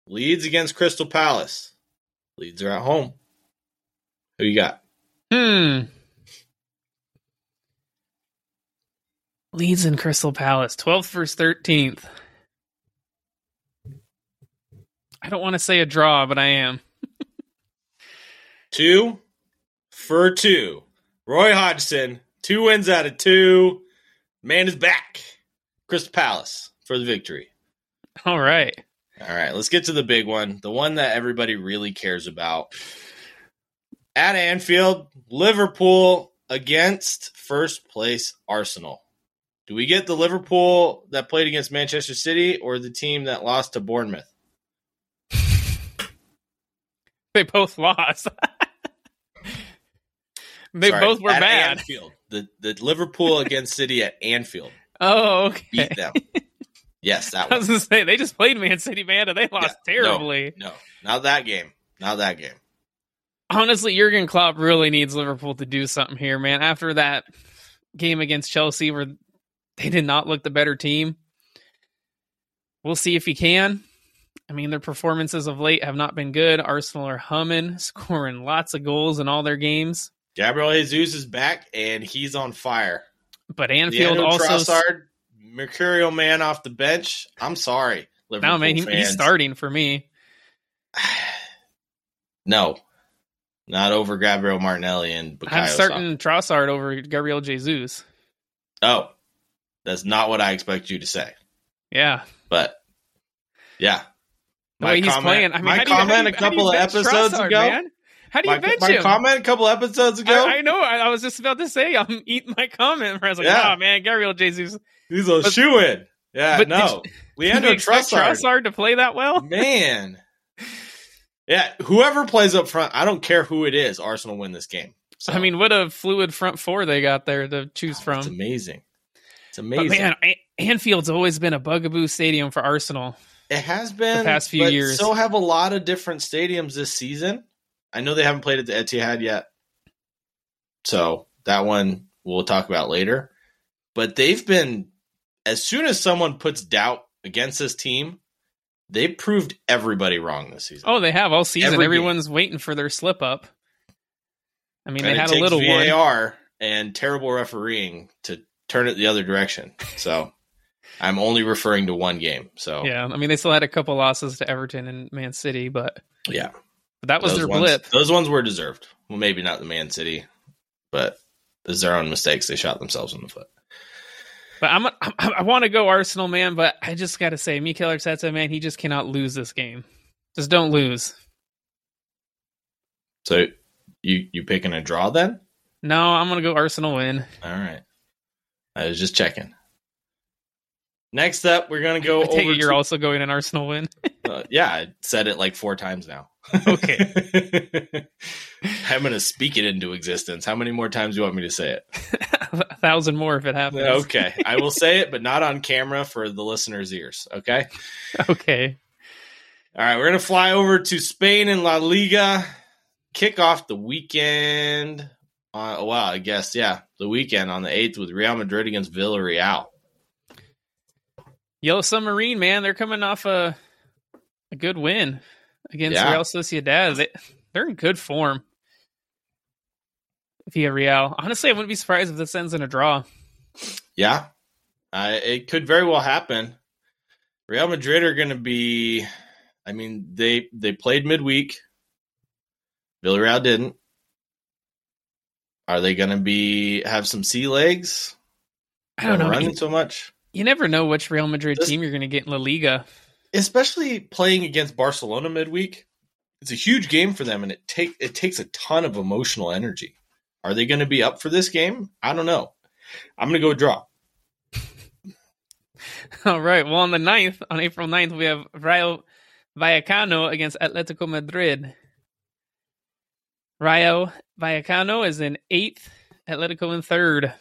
Leeds against Crystal Palace. Leeds are at home. Who you got? Hmm. Leeds and Crystal Palace, 12th versus 13th. I don't want to say a draw, but I am. two for two. Roy Hodgson, two wins out of two. Man is back. Crystal Palace for the victory. All right. All right, let's get to the big one, the one that everybody really cares about. At Anfield, Liverpool against first place Arsenal. Do we get the Liverpool that played against Manchester City or the team that lost to Bournemouth? (laughs) they both lost. (laughs) they Sorry, both were bad. Anfield. The the Liverpool against City at Anfield. Oh, (laughs) okay. Beat them. Yes, that (laughs) I was going to say they just played Man City, man, and they lost yeah, terribly. No, no, not that game. Not that game. Honestly, Jurgen Klopp really needs Liverpool to do something here, man. After that game against Chelsea, where they did not look the better team, we'll see if he can. I mean, their performances of late have not been good. Arsenal are humming, (laughs) scoring lots of goals in all their games. Gabriel Jesus is back, and he's on fire. But Anfield also Trossard mercurial man off the bench. I'm sorry, Liverpool no man, he, he's starting for me. (sighs) no, not over Gabriel Martinelli and Bukayo I'm starting Trossard over Gabriel Jesus. Oh, that's not what I expect you to say. Yeah, But yeah, The way he's playing. I mean, my how do you, how comment you- a how do you couple of episodes Trossard, ago. man? How do you My, bench my him? comment a couple episodes ago. I, I know. I, I was just about to say I'm (laughs) eating my comment. Where I was like, Yeah. "Oh man, Gabriel Jesus." he's a shoe in. Yeah, but no, (laughs) Leandro you expect Trossard. Trossard to play that well? Man. (laughs) Yeah, whoever plays up front, I don't care who it is, Arsenal win this game. So, I mean, what a fluid front four they got there to choose it's from. amazing. It's But amazing. man, Anfield's always been a bugaboo stadium for Arsenal. it has been the past few but years. So have a lot of different stadiums this season. I know they haven't played at the Etihad yet, so that one we'll talk about later. But they've been as soon as someone puts doubt against this team, they proved everybody wrong this season. Oh, they have all season. Every Everyone's waiting for their slip up. I mean, and they it had a little one. VAR and terrible refereeing to turn it the other direction. So I'm only referring to one game. So Yeah, I mean, they still had a couple losses to Everton and Man City, but, yeah. But that was those their ones, blip. Those ones were deserved. Well, maybe not the Man City, but it's their own mistakes. They shot themselves in the foot. But I'm, I, I want to go Arsenal, man. But I just got to say, Mikel Arteta, man, he just cannot lose this game. Just don't lose. So you you picking a draw then? No, I'm gonna go Arsenal win. All right. I was just checking. Next up, we're gonna go I take over. it you're to- also going an Arsenal win. (laughs) uh, yeah, I said it like four times now. Okay. (laughs) I'm gonna speak it into existence. How many more times do you want me to say it? (laughs) a thousand more if it happens. Okay, I will say it, but not on camera for the listeners' ears. Okay. Okay. All right, we're gonna fly over to Spain and La Liga. Kick off the weekend. Uh, oh, wow, I guess yeah, the weekend on the eighth with Real Madrid against Villarreal. Yellow Submarine, man, they're coming off a a good win against Yeah. Real Sociedad. They, they're in good form. Villarreal. Honestly, I wouldn't be surprised if this ends in a draw. Yeah, uh, it could very well happen. Real Madrid are going to be. I mean, they they played midweek. Villarreal didn't. Are they going to be have some sea legs? I don't know. running so much, you never know which Real Madrid This- team you're going to get in La Liga. especially playing against Barcelona midweek. It's a huge game for them, and it take it takes a ton of emotional energy. Are they going to be up for this game? I don't know. I'm going to go draw. (laughs) All right. Well, on the 9th, on April 9th, we have Rayo Vallecano against Atletico Madrid. Rayo Vallecano is in eighth, Atletico in third.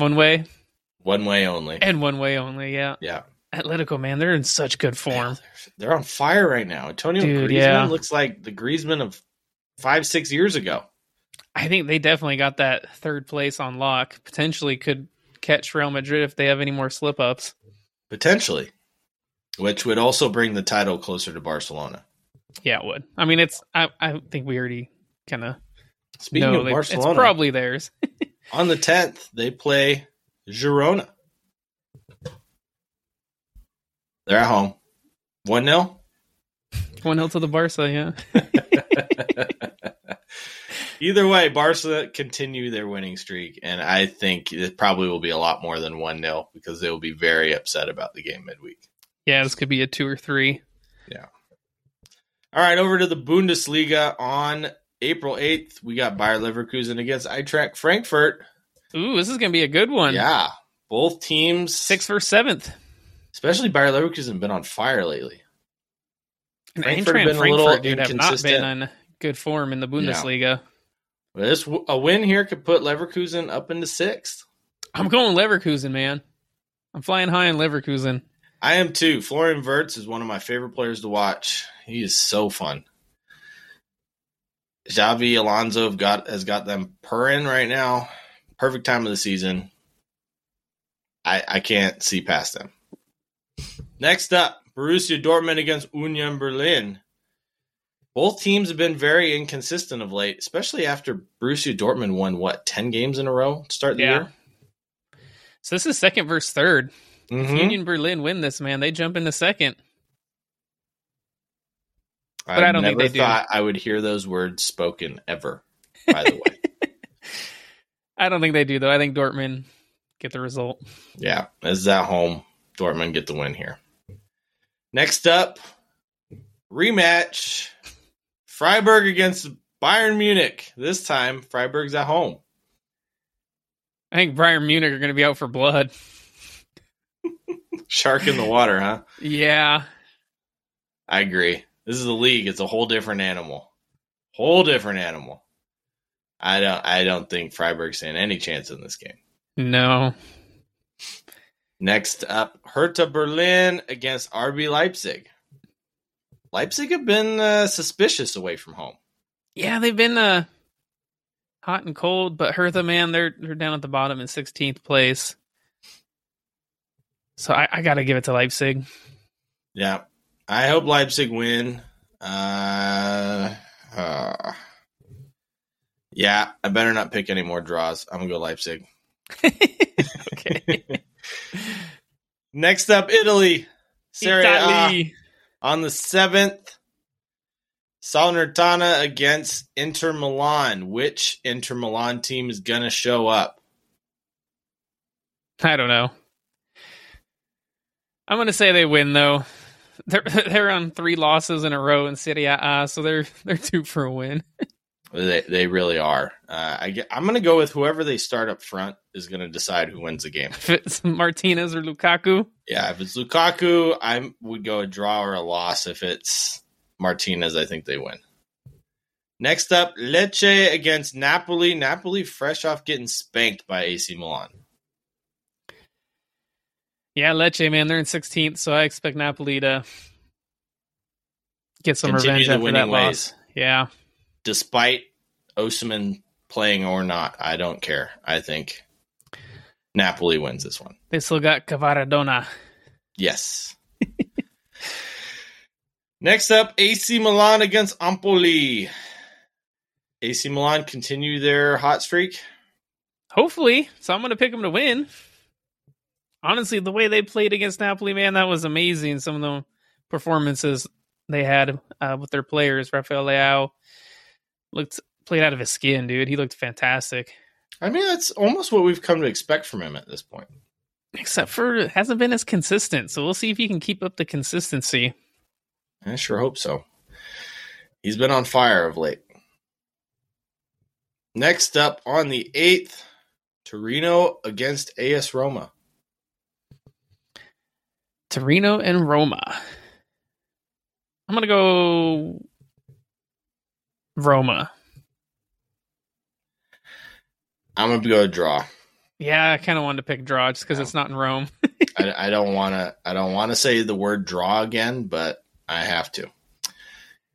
One way One way only. and one way only. Yeah. Yeah. Atletico, man, they're in such good form. They're on fire right now. Antonio Dude, Griezmann yeah. looks like the Griezmann of five, six years ago. I think they definitely got that third place on lock. Potentially could catch Real Madrid if they have any more slip ups. Potentially. Which would also bring the title closer to Barcelona. Yeah, it would. I mean, it's. I, I think we already kind of Speaking know of Barcelona, it's probably theirs. (laughs) on the 10th, they play Girona. They're at home. 1 0. One 0 to the Barca. Yeah. (laughs) Either way, Barca continue their winning streak, and I think it probably will be a lot more than 1 0 because they will be very upset about the game midweek. Yeah, this could be a two or three. Yeah. All right, over to the Bundesliga on April 8th. We got Bayer Leverkusen against Eintracht Frankfurt. Ooh, this is gonna be a good one. Yeah, both teams, Sixth versus seventh. especially Bayer Leverkusen, been on fire lately. And Frankfurt Eintracht been a little Frankfurt, dude, have not been on good form in the Bundesliga. But this a win here could put Leverkusen up into sixth. I'm going Leverkusen, man. I'm flying high in Leverkusen. I am too. Florian Wirtz is one of my favorite players to watch. He is so fun. Xabi Alonso have got has got them purring right now. Perfect time of the season. I I can't see past them. Next up, Borussia Dortmund against Union Berlin. Both teams have been very inconsistent of late, especially after Borussia Dortmund won what ten games in a row to start the Yeah. year. So this is second versus third. If Mhm. Union Berlin win this, man, they jump into second. I, But I don't think never they do. thought I would hear those words spoken ever. By the way, (laughs) (laughs) I don't think they do though. I think Dortmund get the result. Yeah, as at home, Dortmund get the win here. Next up, rematch Freiburg against Bayern Munich. This time, Freiburg's at home. I think Bayern Munich are going to be out for blood. (laughs) Shark in the water, huh? Yeah. I agree. This is the league. It's a whole different animal. Whole different animal. I don't I don't think Freiburg stand any chance in this game. No. Next up, Hertha Berlin against RB Leipzig. Leipzig have been uh, suspicious away from home. Yeah, they've been uh, hot and cold, but Hertha, man, they're they're down at the bottom in 16th place. So I, I got to give it to Leipzig. Yeah, I hope Leipzig win. Uh, uh, yeah, I better not pick any more draws. I'm gonna go Leipzig. (laughs) okay. (laughs) Next up, Italy. Serie A Italy. on the seventh. Salernitana against Inter Milan. Which Inter Milan team is gonna show up? I don't know. I'm gonna say they win though. They're (laughs) they're on three losses in a row in Serie A, so they're they're due for a win. (laughs) They they really are. Uh, I get, I'm gonna go with whoever they start up front is gonna decide who wins the game. If it's (laughs) Martinez or Lukaku, Yeah, if it's Lukaku, I would go a draw or a loss. If it's Martinez, I think they win. Next up, Lecce against Napoli. Napoli fresh off getting spanked by AC Milan. Yeah, Lecce man, they're in 16th, so I expect Napoli to get some Continue revenge after winning that loss. Yeah, Despite Osimhen playing or not, I don't care. I think Napoli wins this one. they still got Kvaradona. Yes. (laughs) Next up, AC Milan against Empoli. AC Milan continue their hot streak. Hopefully, so I'm gonna pick them to win. Honestly, the way they played against Napoli, man, that was amazing. Some of the performances they had uh, with their players, Rafael Leao looked played out of his skin, dude. He looked fantastic. I mean, that's almost what we've come to expect from him at this point. Except for it hasn't been as consistent. So we'll see if he can keep up the consistency. I sure hope so. He's been on fire of late. Next up on the 8th, Torino against AS Roma. Torino and Roma. I'm gonna go Roma. I'm going to go draw. Yeah, I kind of wanted to pick draw just because it's not in Rome. (laughs) I, I don't want to. I don't want to say the word draw again, but I have to.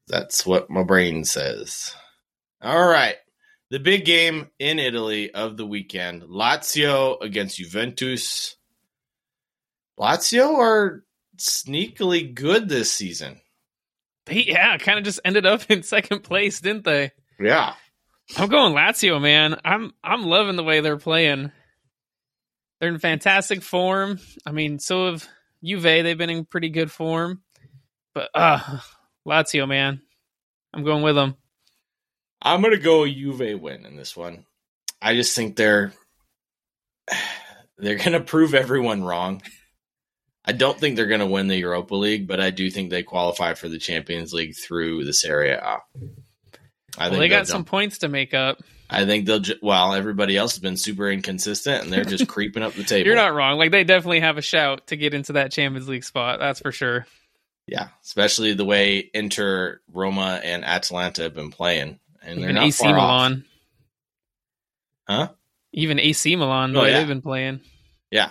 That's what my brain says. All right, the big game in Italy of the weekend: Lazio against Juventus. Lazio are sneakily good this season. They, yeah, kind of just ended up (laughs) in second place, didn't they? Yeah, I'm going Lazio, man. I'm I'm loving the way they're playing. They're in fantastic form. I mean, so have Juve. They've been in pretty good form, but uh Lazio, man, I'm going with them. I'm gonna go Juve win in this one. I just think they're (sighs) they're gonna prove everyone wrong. I don't think they're gonna win the Europa League, but I do think they qualify for the Champions League through the Serie A. I Well, think they got some points to make up. I think they'll. Ju- well, everybody else has been super inconsistent, and they're just (laughs) creeping up the table. You're not wrong. Like they definitely have a shout to get into that Champions League spot. That's for sure. yeah, especially the way Inter, Roma, and Atalanta have been playing, and they're Even not AC far off. Milan. Huh? Even AC Milan, the Oh, way yeah. they've been playing. Yeah.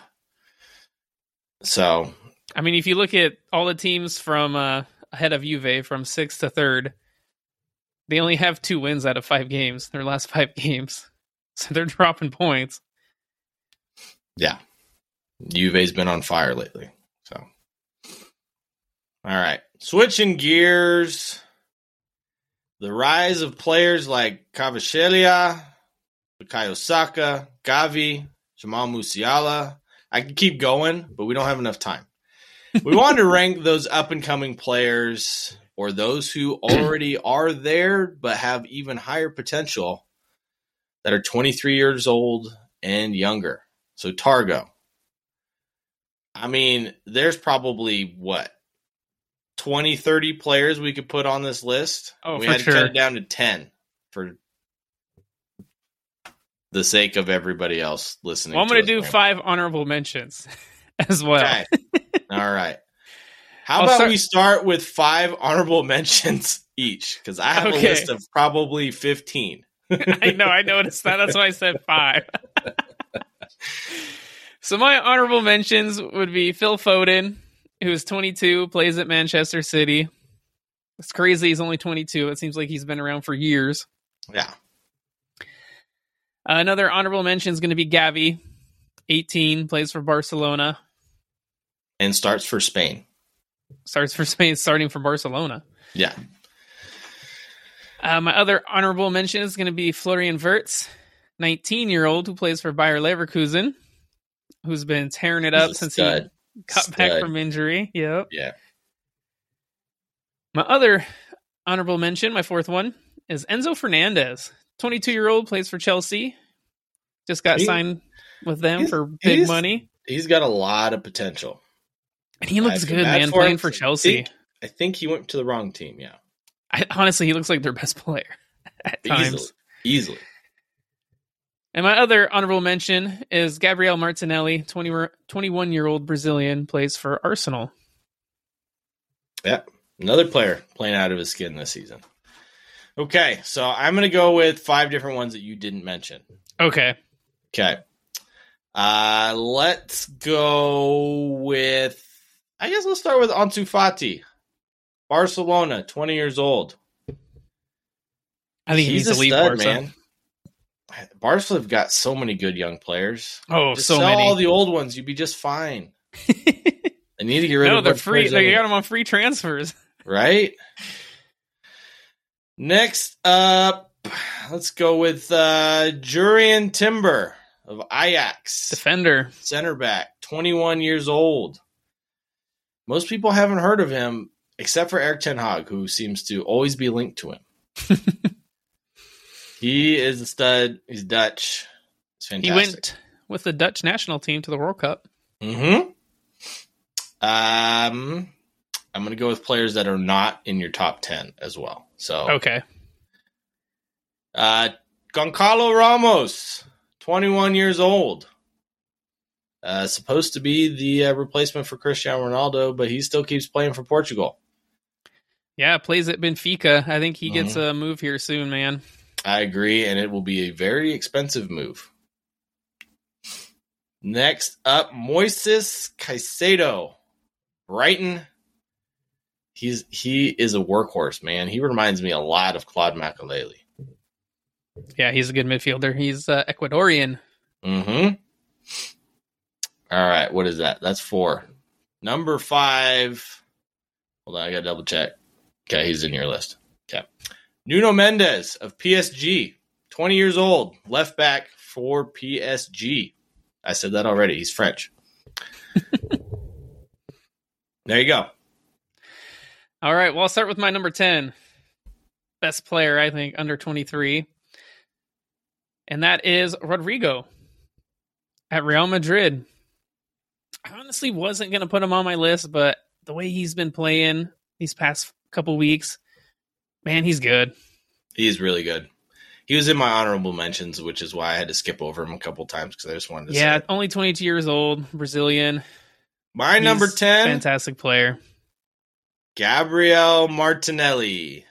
So I mean, if you look at all the teams from uh, ahead of Juve from sixth to third, they only have two wins out of five games. Their last (laughs) five games, so they're dropping points. Yeah. Juve's been on fire lately. So all right. Switching gears. The rise of players like Kvaratskhelia, Bukayo Saka, Gavi, Jamal Musiala. I could keep going, but we don't have enough time. We wanted to rank those up and coming players or those who already (clears throat) are there but have even higher potential that are 23 years old and younger. So Targo. I mean, there's probably what 20, 30 players we could put on this list. Oh, we had to cut it down to 10 for the sake of everybody else listening. Well, I'm going to do man. five honorable mentions (laughs) as well. Okay. All right. How I'll about start- we start with five honorable (laughs) mentions each? Because I have Okay. a list of probably 15. (laughs) I know, I noticed that. That's why I said five. so my honorable mentions would be Phil Foden, who's 22, plays at Manchester City. It's crazy. He's only 22. It seems like he's been around for years. Yeah. Uh, another honorable mention is going to be Gavi, 18, plays for Barcelona. And starts for Spain. Starts for Spain, starting for Barcelona. Yeah. Uh, my other honorable mention is going to be Florian Wirtz, 19 year old who plays for Bayer Leverkusen, who's been tearing it up since stud. he got back from injury. Yep. Yeah. My other honorable mention, my fourth one, is Enzo Fernandez, 22 year old, plays for Chelsea. Just got He- signed with them for big money. He's got a lot of potential. And he looks I feel good, man, for playing for I Chelsea. think- I think he went to the wrong team. Yeah. I, honestly, he looks like their best player (laughs) at times. Easily. Easily. And my other honorable mention is Gabriel Martinelli, 20, 21 year old Brazilian, plays for Arsenal. Yeah, another player playing out of his skin this season. Okay. So I'm going to go with five different ones that you didn't mention. Okay. Okay. Uh, let's go with. I guess let's start with Ansu Fati, Barcelona, twenty years old. I think he He's a leave stud, Barca. man. Barcelona have got so many good young players. Oh, Just so sell many. all the old ones, you'd be just fine. (laughs) They need to get rid no, of. a they're free. They got them on free transfers. right. (laughs) Next up, let's go with uh, Jurrien Timber of Ajax. Defender. center back, 21 years old. Most people haven't heard of him except for Erik Ten Hag, who seems to always be linked to him. (laughs) he is a stud. He's Dutch. It's He went with the Dutch national team to the World Cup. Mm-hmm. Um, I'm going to go with players that are not in your top 10 as well. So, Okay. uh, Goncalo Ramos, 21 years old. Uh, supposed to be the uh, replacement for Cristiano Ronaldo, but he still keeps playing for Portugal. Yeah, plays at Benfica. I think he gets a move here soon, man. I agree, and it will be a very expensive move. Next up, Moises Caicedo, Brighton. He's he is a workhorse, man. He reminds me a lot of Claude Makelele. Yeah, he's a good midfielder. He's uh, Ecuadorian. Mm-hmm. All right, what is that? That's four. Number five. Hold on, I gotta double check. Okay, he's in your list. Okay. Nuno Mendes of PSG, 20 years old, left back for PSG. I said that already. He's French. (laughs) there you go. All right, well, I'll start with my number 10. Best player, I think, under 23. And that is Rodrygo at Real Madrid. I honestly wasn't going to put him on my list, but the way he's been playing these past couple weeks, man, he's good. He's really good. He was in my honorable mentions, which is why I had to skip over him a couple times because I just wanted to Yeah, only 22 years old, Brazilian. My number 10, Fantastic player. Gabriel Martinelli.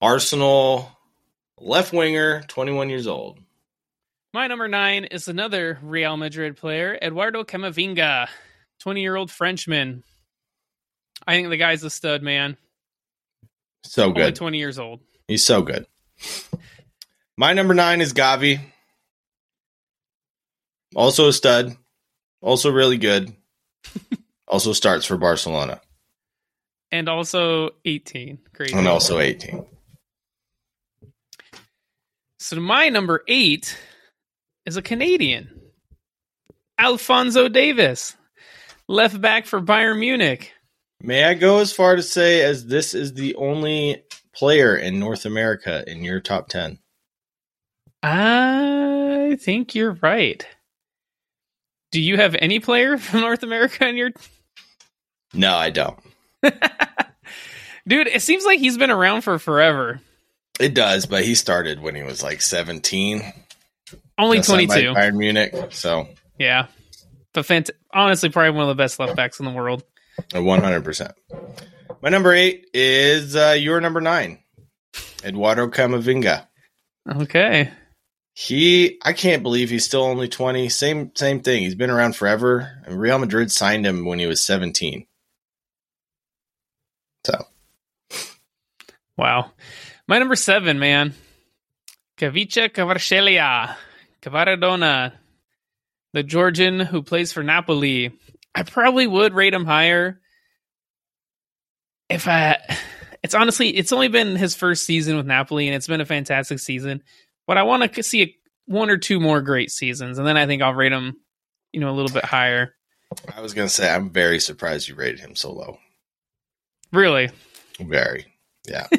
Arsenal left winger, 21 years old. My number nine is another Real Madrid player, Eduardo Camavinga, 20 year old Frenchman. I think the guy's a stud, man. So Only good. 20 years old. He's so good. My number nine is Gavi. Also a stud. Also really good. (laughs) also starts for Barcelona. And also 18. Crazy. And also 18. So my number eight is a Canadian, Alphonso Davies, left back for Bayern Munich. May I go as far to say as this is the only player in North America in your top 10? Uh, I think you're right. Do you have any player (laughs) from North America in your No, I don't. (laughs) Dude, it seems like he's been around for forever. It does, but he started when he was like 17. Only Just signed by 22. Bayern Munich. So Yeah. But fant- honestly, probably one of the best left backs in the world. uh, 100%. My number eight is uh, your number nine, Eduardo Camavinga. Okay. He, I can't believe he's still only 20. Same, same thing. He's been around forever. And Real Madrid signed him when he was 17. So, Wow. My number seven, man. Khvicha Kvaratskhelia. Kvaradona. The Georgian who plays for Napoli. I probably would rate him higher. If I it's honestly it's only been his first season with Napoli and it's been a fantastic season. But I want to see a, one or two more great seasons and then I think I'll rate him, you know, a little bit higher. I was going to say, I'm very surprised you rated him so low. Really. Very. Yeah. (laughs)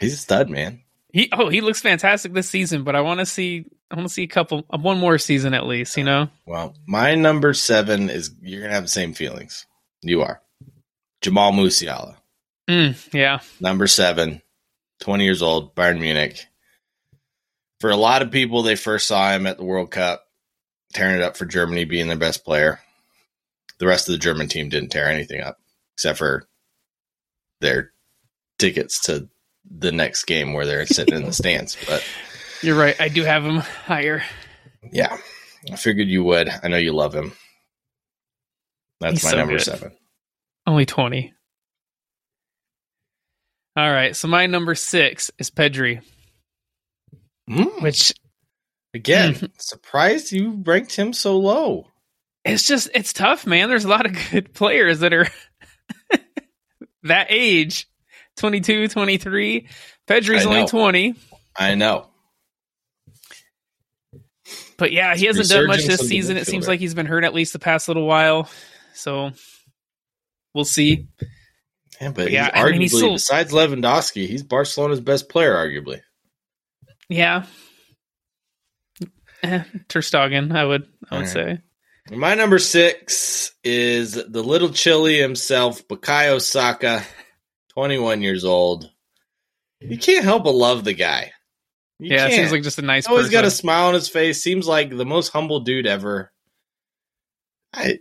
he's a stud, man. He oh, he looks fantastic this season, but I want to see I want to see a couple one more season at least, you know. Well, my number seven is you're going to have the same feelings. You are. Jamal Musiala. Mm, yeah. number seven, 20 years old, Bayern Munich. For a lot of people, they first saw him at the World Cup, tearing it up for Germany, being their best player. The rest of the German team didn't tear anything up, except for their tickets to the next game where they're sitting in the stands. But (laughs) You're right. I do have him higher. yeah, I figured you would. I know you love him. That's He's my so number good. seven. Only 20. All right. So my number six is Pedri, Mm, which again, surprised you ranked him so low. It's just, it's tough, man. There's a lot of (laughs) good players that are (laughs) that age 22, 23. Pedri's only 20. I know. But yeah, he hasn't done much this season. It seems like he's been hurt at least the past little while. So we'll see. Yeah, but Yeah, he's I arguably mean, he's still- besides Lewandowski, he's Barcelona's best player, arguably. Yeah. Eh, Ter Stegen, I would I would All say. My number six is the little chili himself, Bukayo Saka, 21 years old. You can't help but love the guy. You yeah, it can't. seems like just a nice always person. got a smile on his face. Seems like the most humble dude ever. I,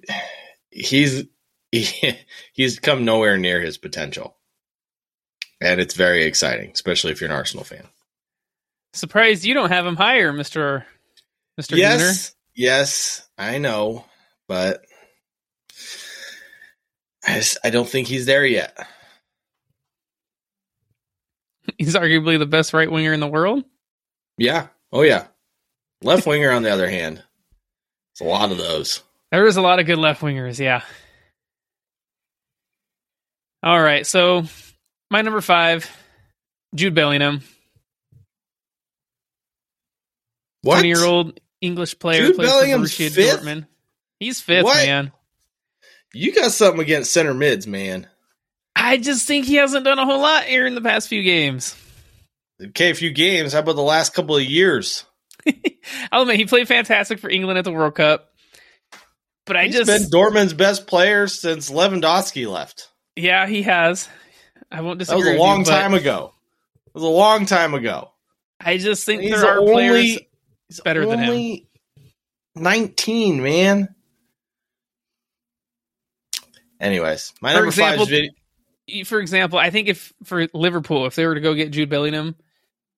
he's he, (laughs) he's come nowhere near his potential, and it's very exciting, especially if you're an Arsenal fan. Surprised you don't have him higher, Mister Mister yes, yes, I know, but I just, I don't think he's there yet. (laughs) He's arguably the best right winger in the world. Yeah. Oh yeah. Left winger, on the other hand, it's a lot of those. There is a lot of good left wingers, yeah. All right, so my number five, Jude Bellingham, What? twenty year old English player, Jude plays Bellingham's fifth? Dortmund. He's fifth, What? man. You got something against center mids, man. I just think he hasn't done a whole lot here in the past few games. Okay, a few games. How about the last couple of years? (laughs) Oh, I'll admit he played fantastic for England at the World Cup, but I He's just been Dortmund's best player since Lewandowski left. yeah he has. I won't disagree. That was a long you, time ago. It was a long time ago. I just think He's there are only- players He's better than him. only Nineteen, man. Anyways, my For number example, five is vid- for example, I think if for Liverpool, if they were to go get Jude Bellingham,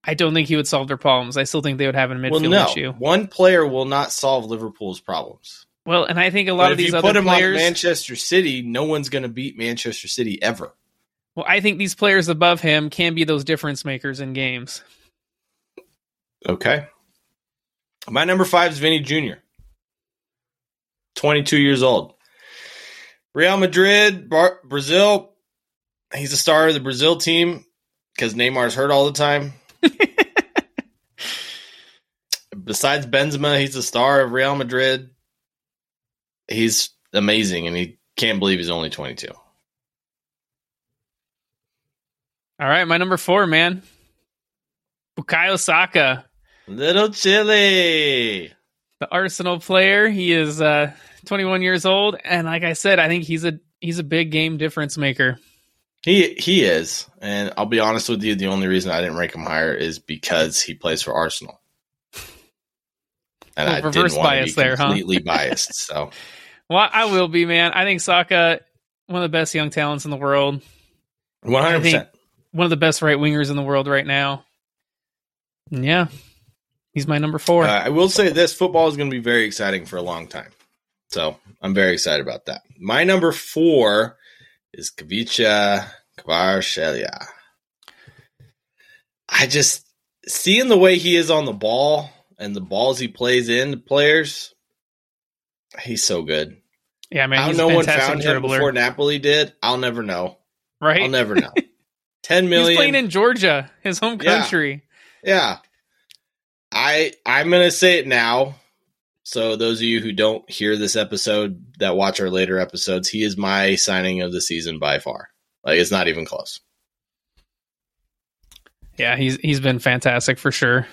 I don't think he would solve their problems. I still think they would have a midfield well, no, issue. one player will not solve Liverpool's problems. Well, and I think a lot But of if these you other put him players. on Manchester City, no one's going to beat Manchester City ever. well, I think these players above him can be those difference makers in games. Okay. My number five is Vinny Jr. 22 years old. Real Madrid, Bar- Brazil. He's a star of the Brazil team because Neymar's hurt all the time. (laughs) Besides Benzema, he's a star of Real Madrid. He's amazing, and he can't believe he's only 22. All right, my number four, man, Bukayo Saka. Little Chili. The Arsenal player. He is uh, 21 years old, and like I said, I think he's a he's a big game difference maker. He he is, and I'll be honest with you. The only reason I didn't rank him higher is because he plays for Arsenal, and Well, I reverse didn't want to be there, huh? completely (laughs) biased. So Well, I will be, man. I think Saka, one of the best young talents in the world, one hundred percent. one of the best right wingers in the world right now. Yeah, he's my number four. Uh, I will say this: football is going to be very exciting for a long time. So I'm very excited about that. My number four is Khvicha Kvaratskhelia. I just seeing the way he is on the ball and the balls he plays in the players. He's so good. yeah, man, How no one found him before Napoli did, I'll never know. right? I'll never know. (laughs) Ten million. He's playing in Georgia, his home Yeah. country. Yeah. I I'm gonna say it now. So those of you who don't hear this episode that watch our later episodes, he is my signing of the season by far. Like it's not even close. Yeah, he's he's been fantastic for sure.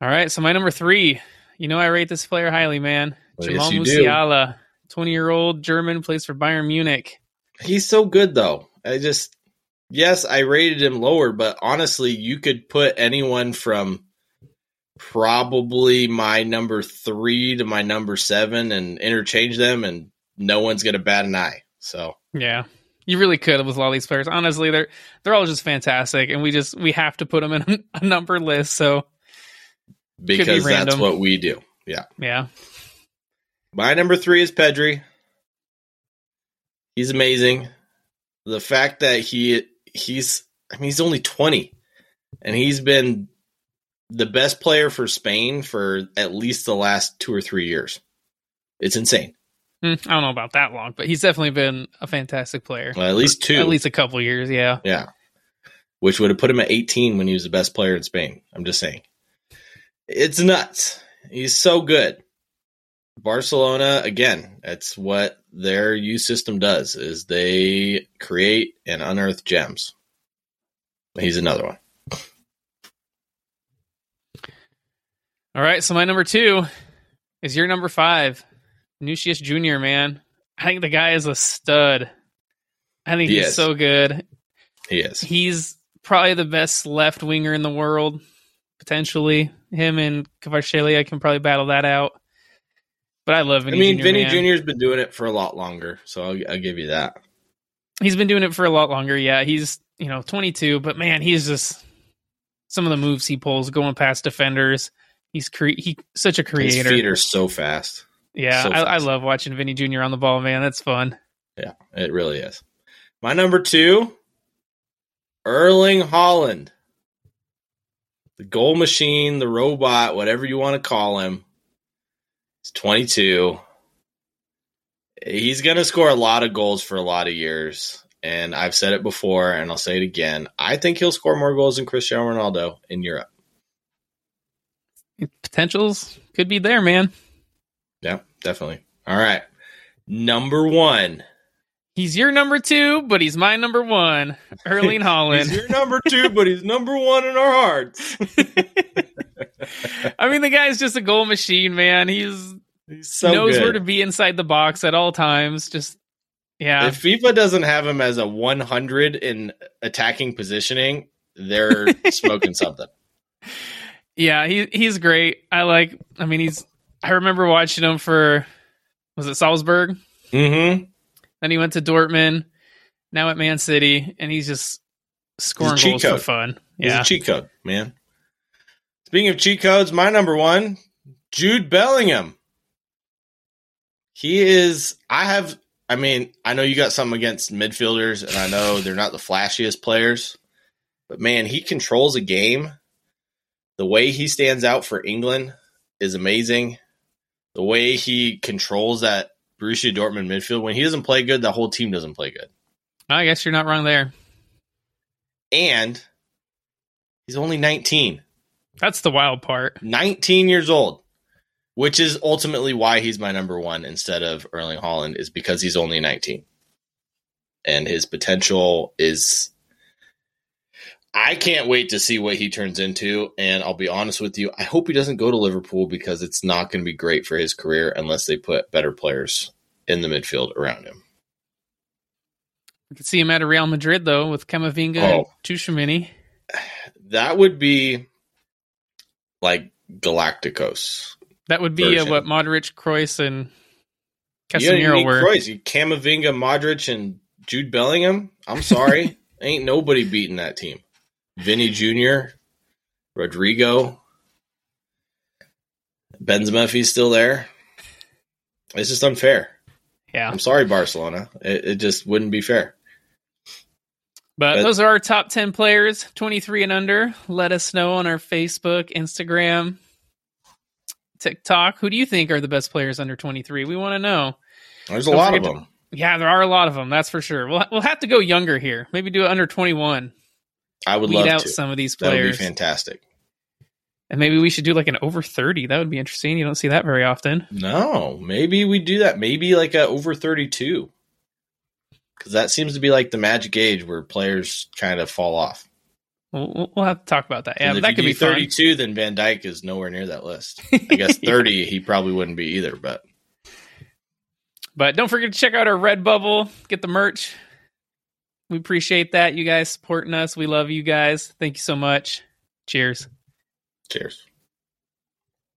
All right, so my number three. You know I rate this player highly, man. Well, Jamal yes. Musiala, twenty-year-old German, plays for Bayern Munich. He's so good though. I just yes, I rated him lower, but honestly, you could put anyone from probably my number three to my number seven and interchange them and no one's gonna bat an eye. So Yeah, you really could with a lot of these players. Honestly, they're they're all just fantastic, and we just we have to put them in (laughs) a number list. So because that's what we do. Yeah. yeah, My number three is Pedri. He's amazing. The fact that he he's I mean he's only twenty, and he's been the best player for Spain for at least the last two or three years. It's insane. Hmm, I don't know about that long, but he's definitely been a fantastic player. Well, at least two. At least a couple years, yeah. yeah. Which would have put him at eighteen when he was the best player in Spain. I'm just saying. It's nuts. He's so good. Barcelona again, that's what their youth system does is they create and unearth gems. He's another one. All right, so my number two is your number five, Vinicius Jr. Man, I think the guy is a stud. I think He he's is. so good. He is. He's probably the best left winger in the world, potentially. Him and Kvaratskhelia can probably battle that out. But I love Vinny. I mean, Jr. Vinny man. Jr.'s been doing it for a lot longer, so I'll, I'll give you that. He's been doing it for a lot longer. Yeah, he's you know 22, but man, he's just some of the moves he pulls going past defenders. He's cre- he such a His creator. feet are so fast. yeah, so I, I love watching Vinny Jr. on the ball, man. That's fun. Yeah, it really is. My number two, Erling Haaland. The goal machine, the robot, whatever you want to call him. He's 22. He's going to score a lot of goals for a lot of years. And I've said it before, and I'll say it again. I think he'll score more goals than Cristiano Ronaldo in Europe. Potentials could be there, man. Yeah, definitely. All right. Number one. He's your number two, but he's my number one. (laughs) Erling Haaland. He's your number two, but he's number one in our hearts. (laughs) I mean, the guy's just a goal machine, man. He's He's so knows good. where to be inside the box at all times. Just yeah, If FIFA doesn't have him as a 100 in attacking positioning, they're (laughs) smoking something. yeah. He he's great. I like. I mean, he's. I remember watching him for was it Salzburg? Mm-hmm. Then he went to Dortmund. Now at Man City, and he's just scoring cheat goals for code. fun. He's Yeah, a cheat code, man. Speaking of cheat codes, my number one, Jude Bellingham. He is. I have. I mean, I know you got something against midfielders, and I know they're not the flashiest players, but man, he controls a game. The way he stands out for England is amazing. The way he controls that Borussia Dortmund midfield. When he doesn't play good, the whole team doesn't play good. I guess you're not wrong there. And he's only 19. That's the wild part. 19 years old, which is ultimately why he's my number one instead of Erling Haaland, is because he's only 19. And his potential is I can't wait to see what he turns into. And I'll be honest with you, I hope he doesn't go to Liverpool because it's not going to be great for his career unless they put better players in the midfield around him. We could see him at a Real Madrid though, with Camavinga oh. and Tchouameni. That would be like Galacticos. That would be uh, what Modric, Kroos, and Casemiro were. Kroos, Camavinga, Modric, and Jude Bellingham. I'm sorry, (laughs) ain't nobody beating that team. Vinny Jr., Rodrygo, Benzema, if he's still there. It's just unfair. Yeah. I'm sorry, Barcelona. It, it just wouldn't be fair. But, but, those are our top 10 players, 23 and under. Let us know on our Facebook, Instagram, TikTok. Who do you think are the best players under 23? We want to know. There's Don't a lot of them. To, yeah, there are a lot of them. That's for sure. We'll, we'll have to go younger here. Maybe do it under 21. I would Weed love out to. some of these players. That would be fantastic. And maybe we should do like an over 30. That would be interesting. You don't see that very often. No, maybe we do that. Maybe like a over 32. Because that seems to be like the magic age where players kind of fall off. We'll, we'll have to talk about that. Yeah, that could be 32. Fun. Then Van Dijk is nowhere near that list. I guess (laughs) 30, he probably wouldn't be either. But but don't forget to check out our Redbubble. Get the merch. We appreciate that. You guys supporting us. We love you guys. Thank you so much. Cheers. Cheers.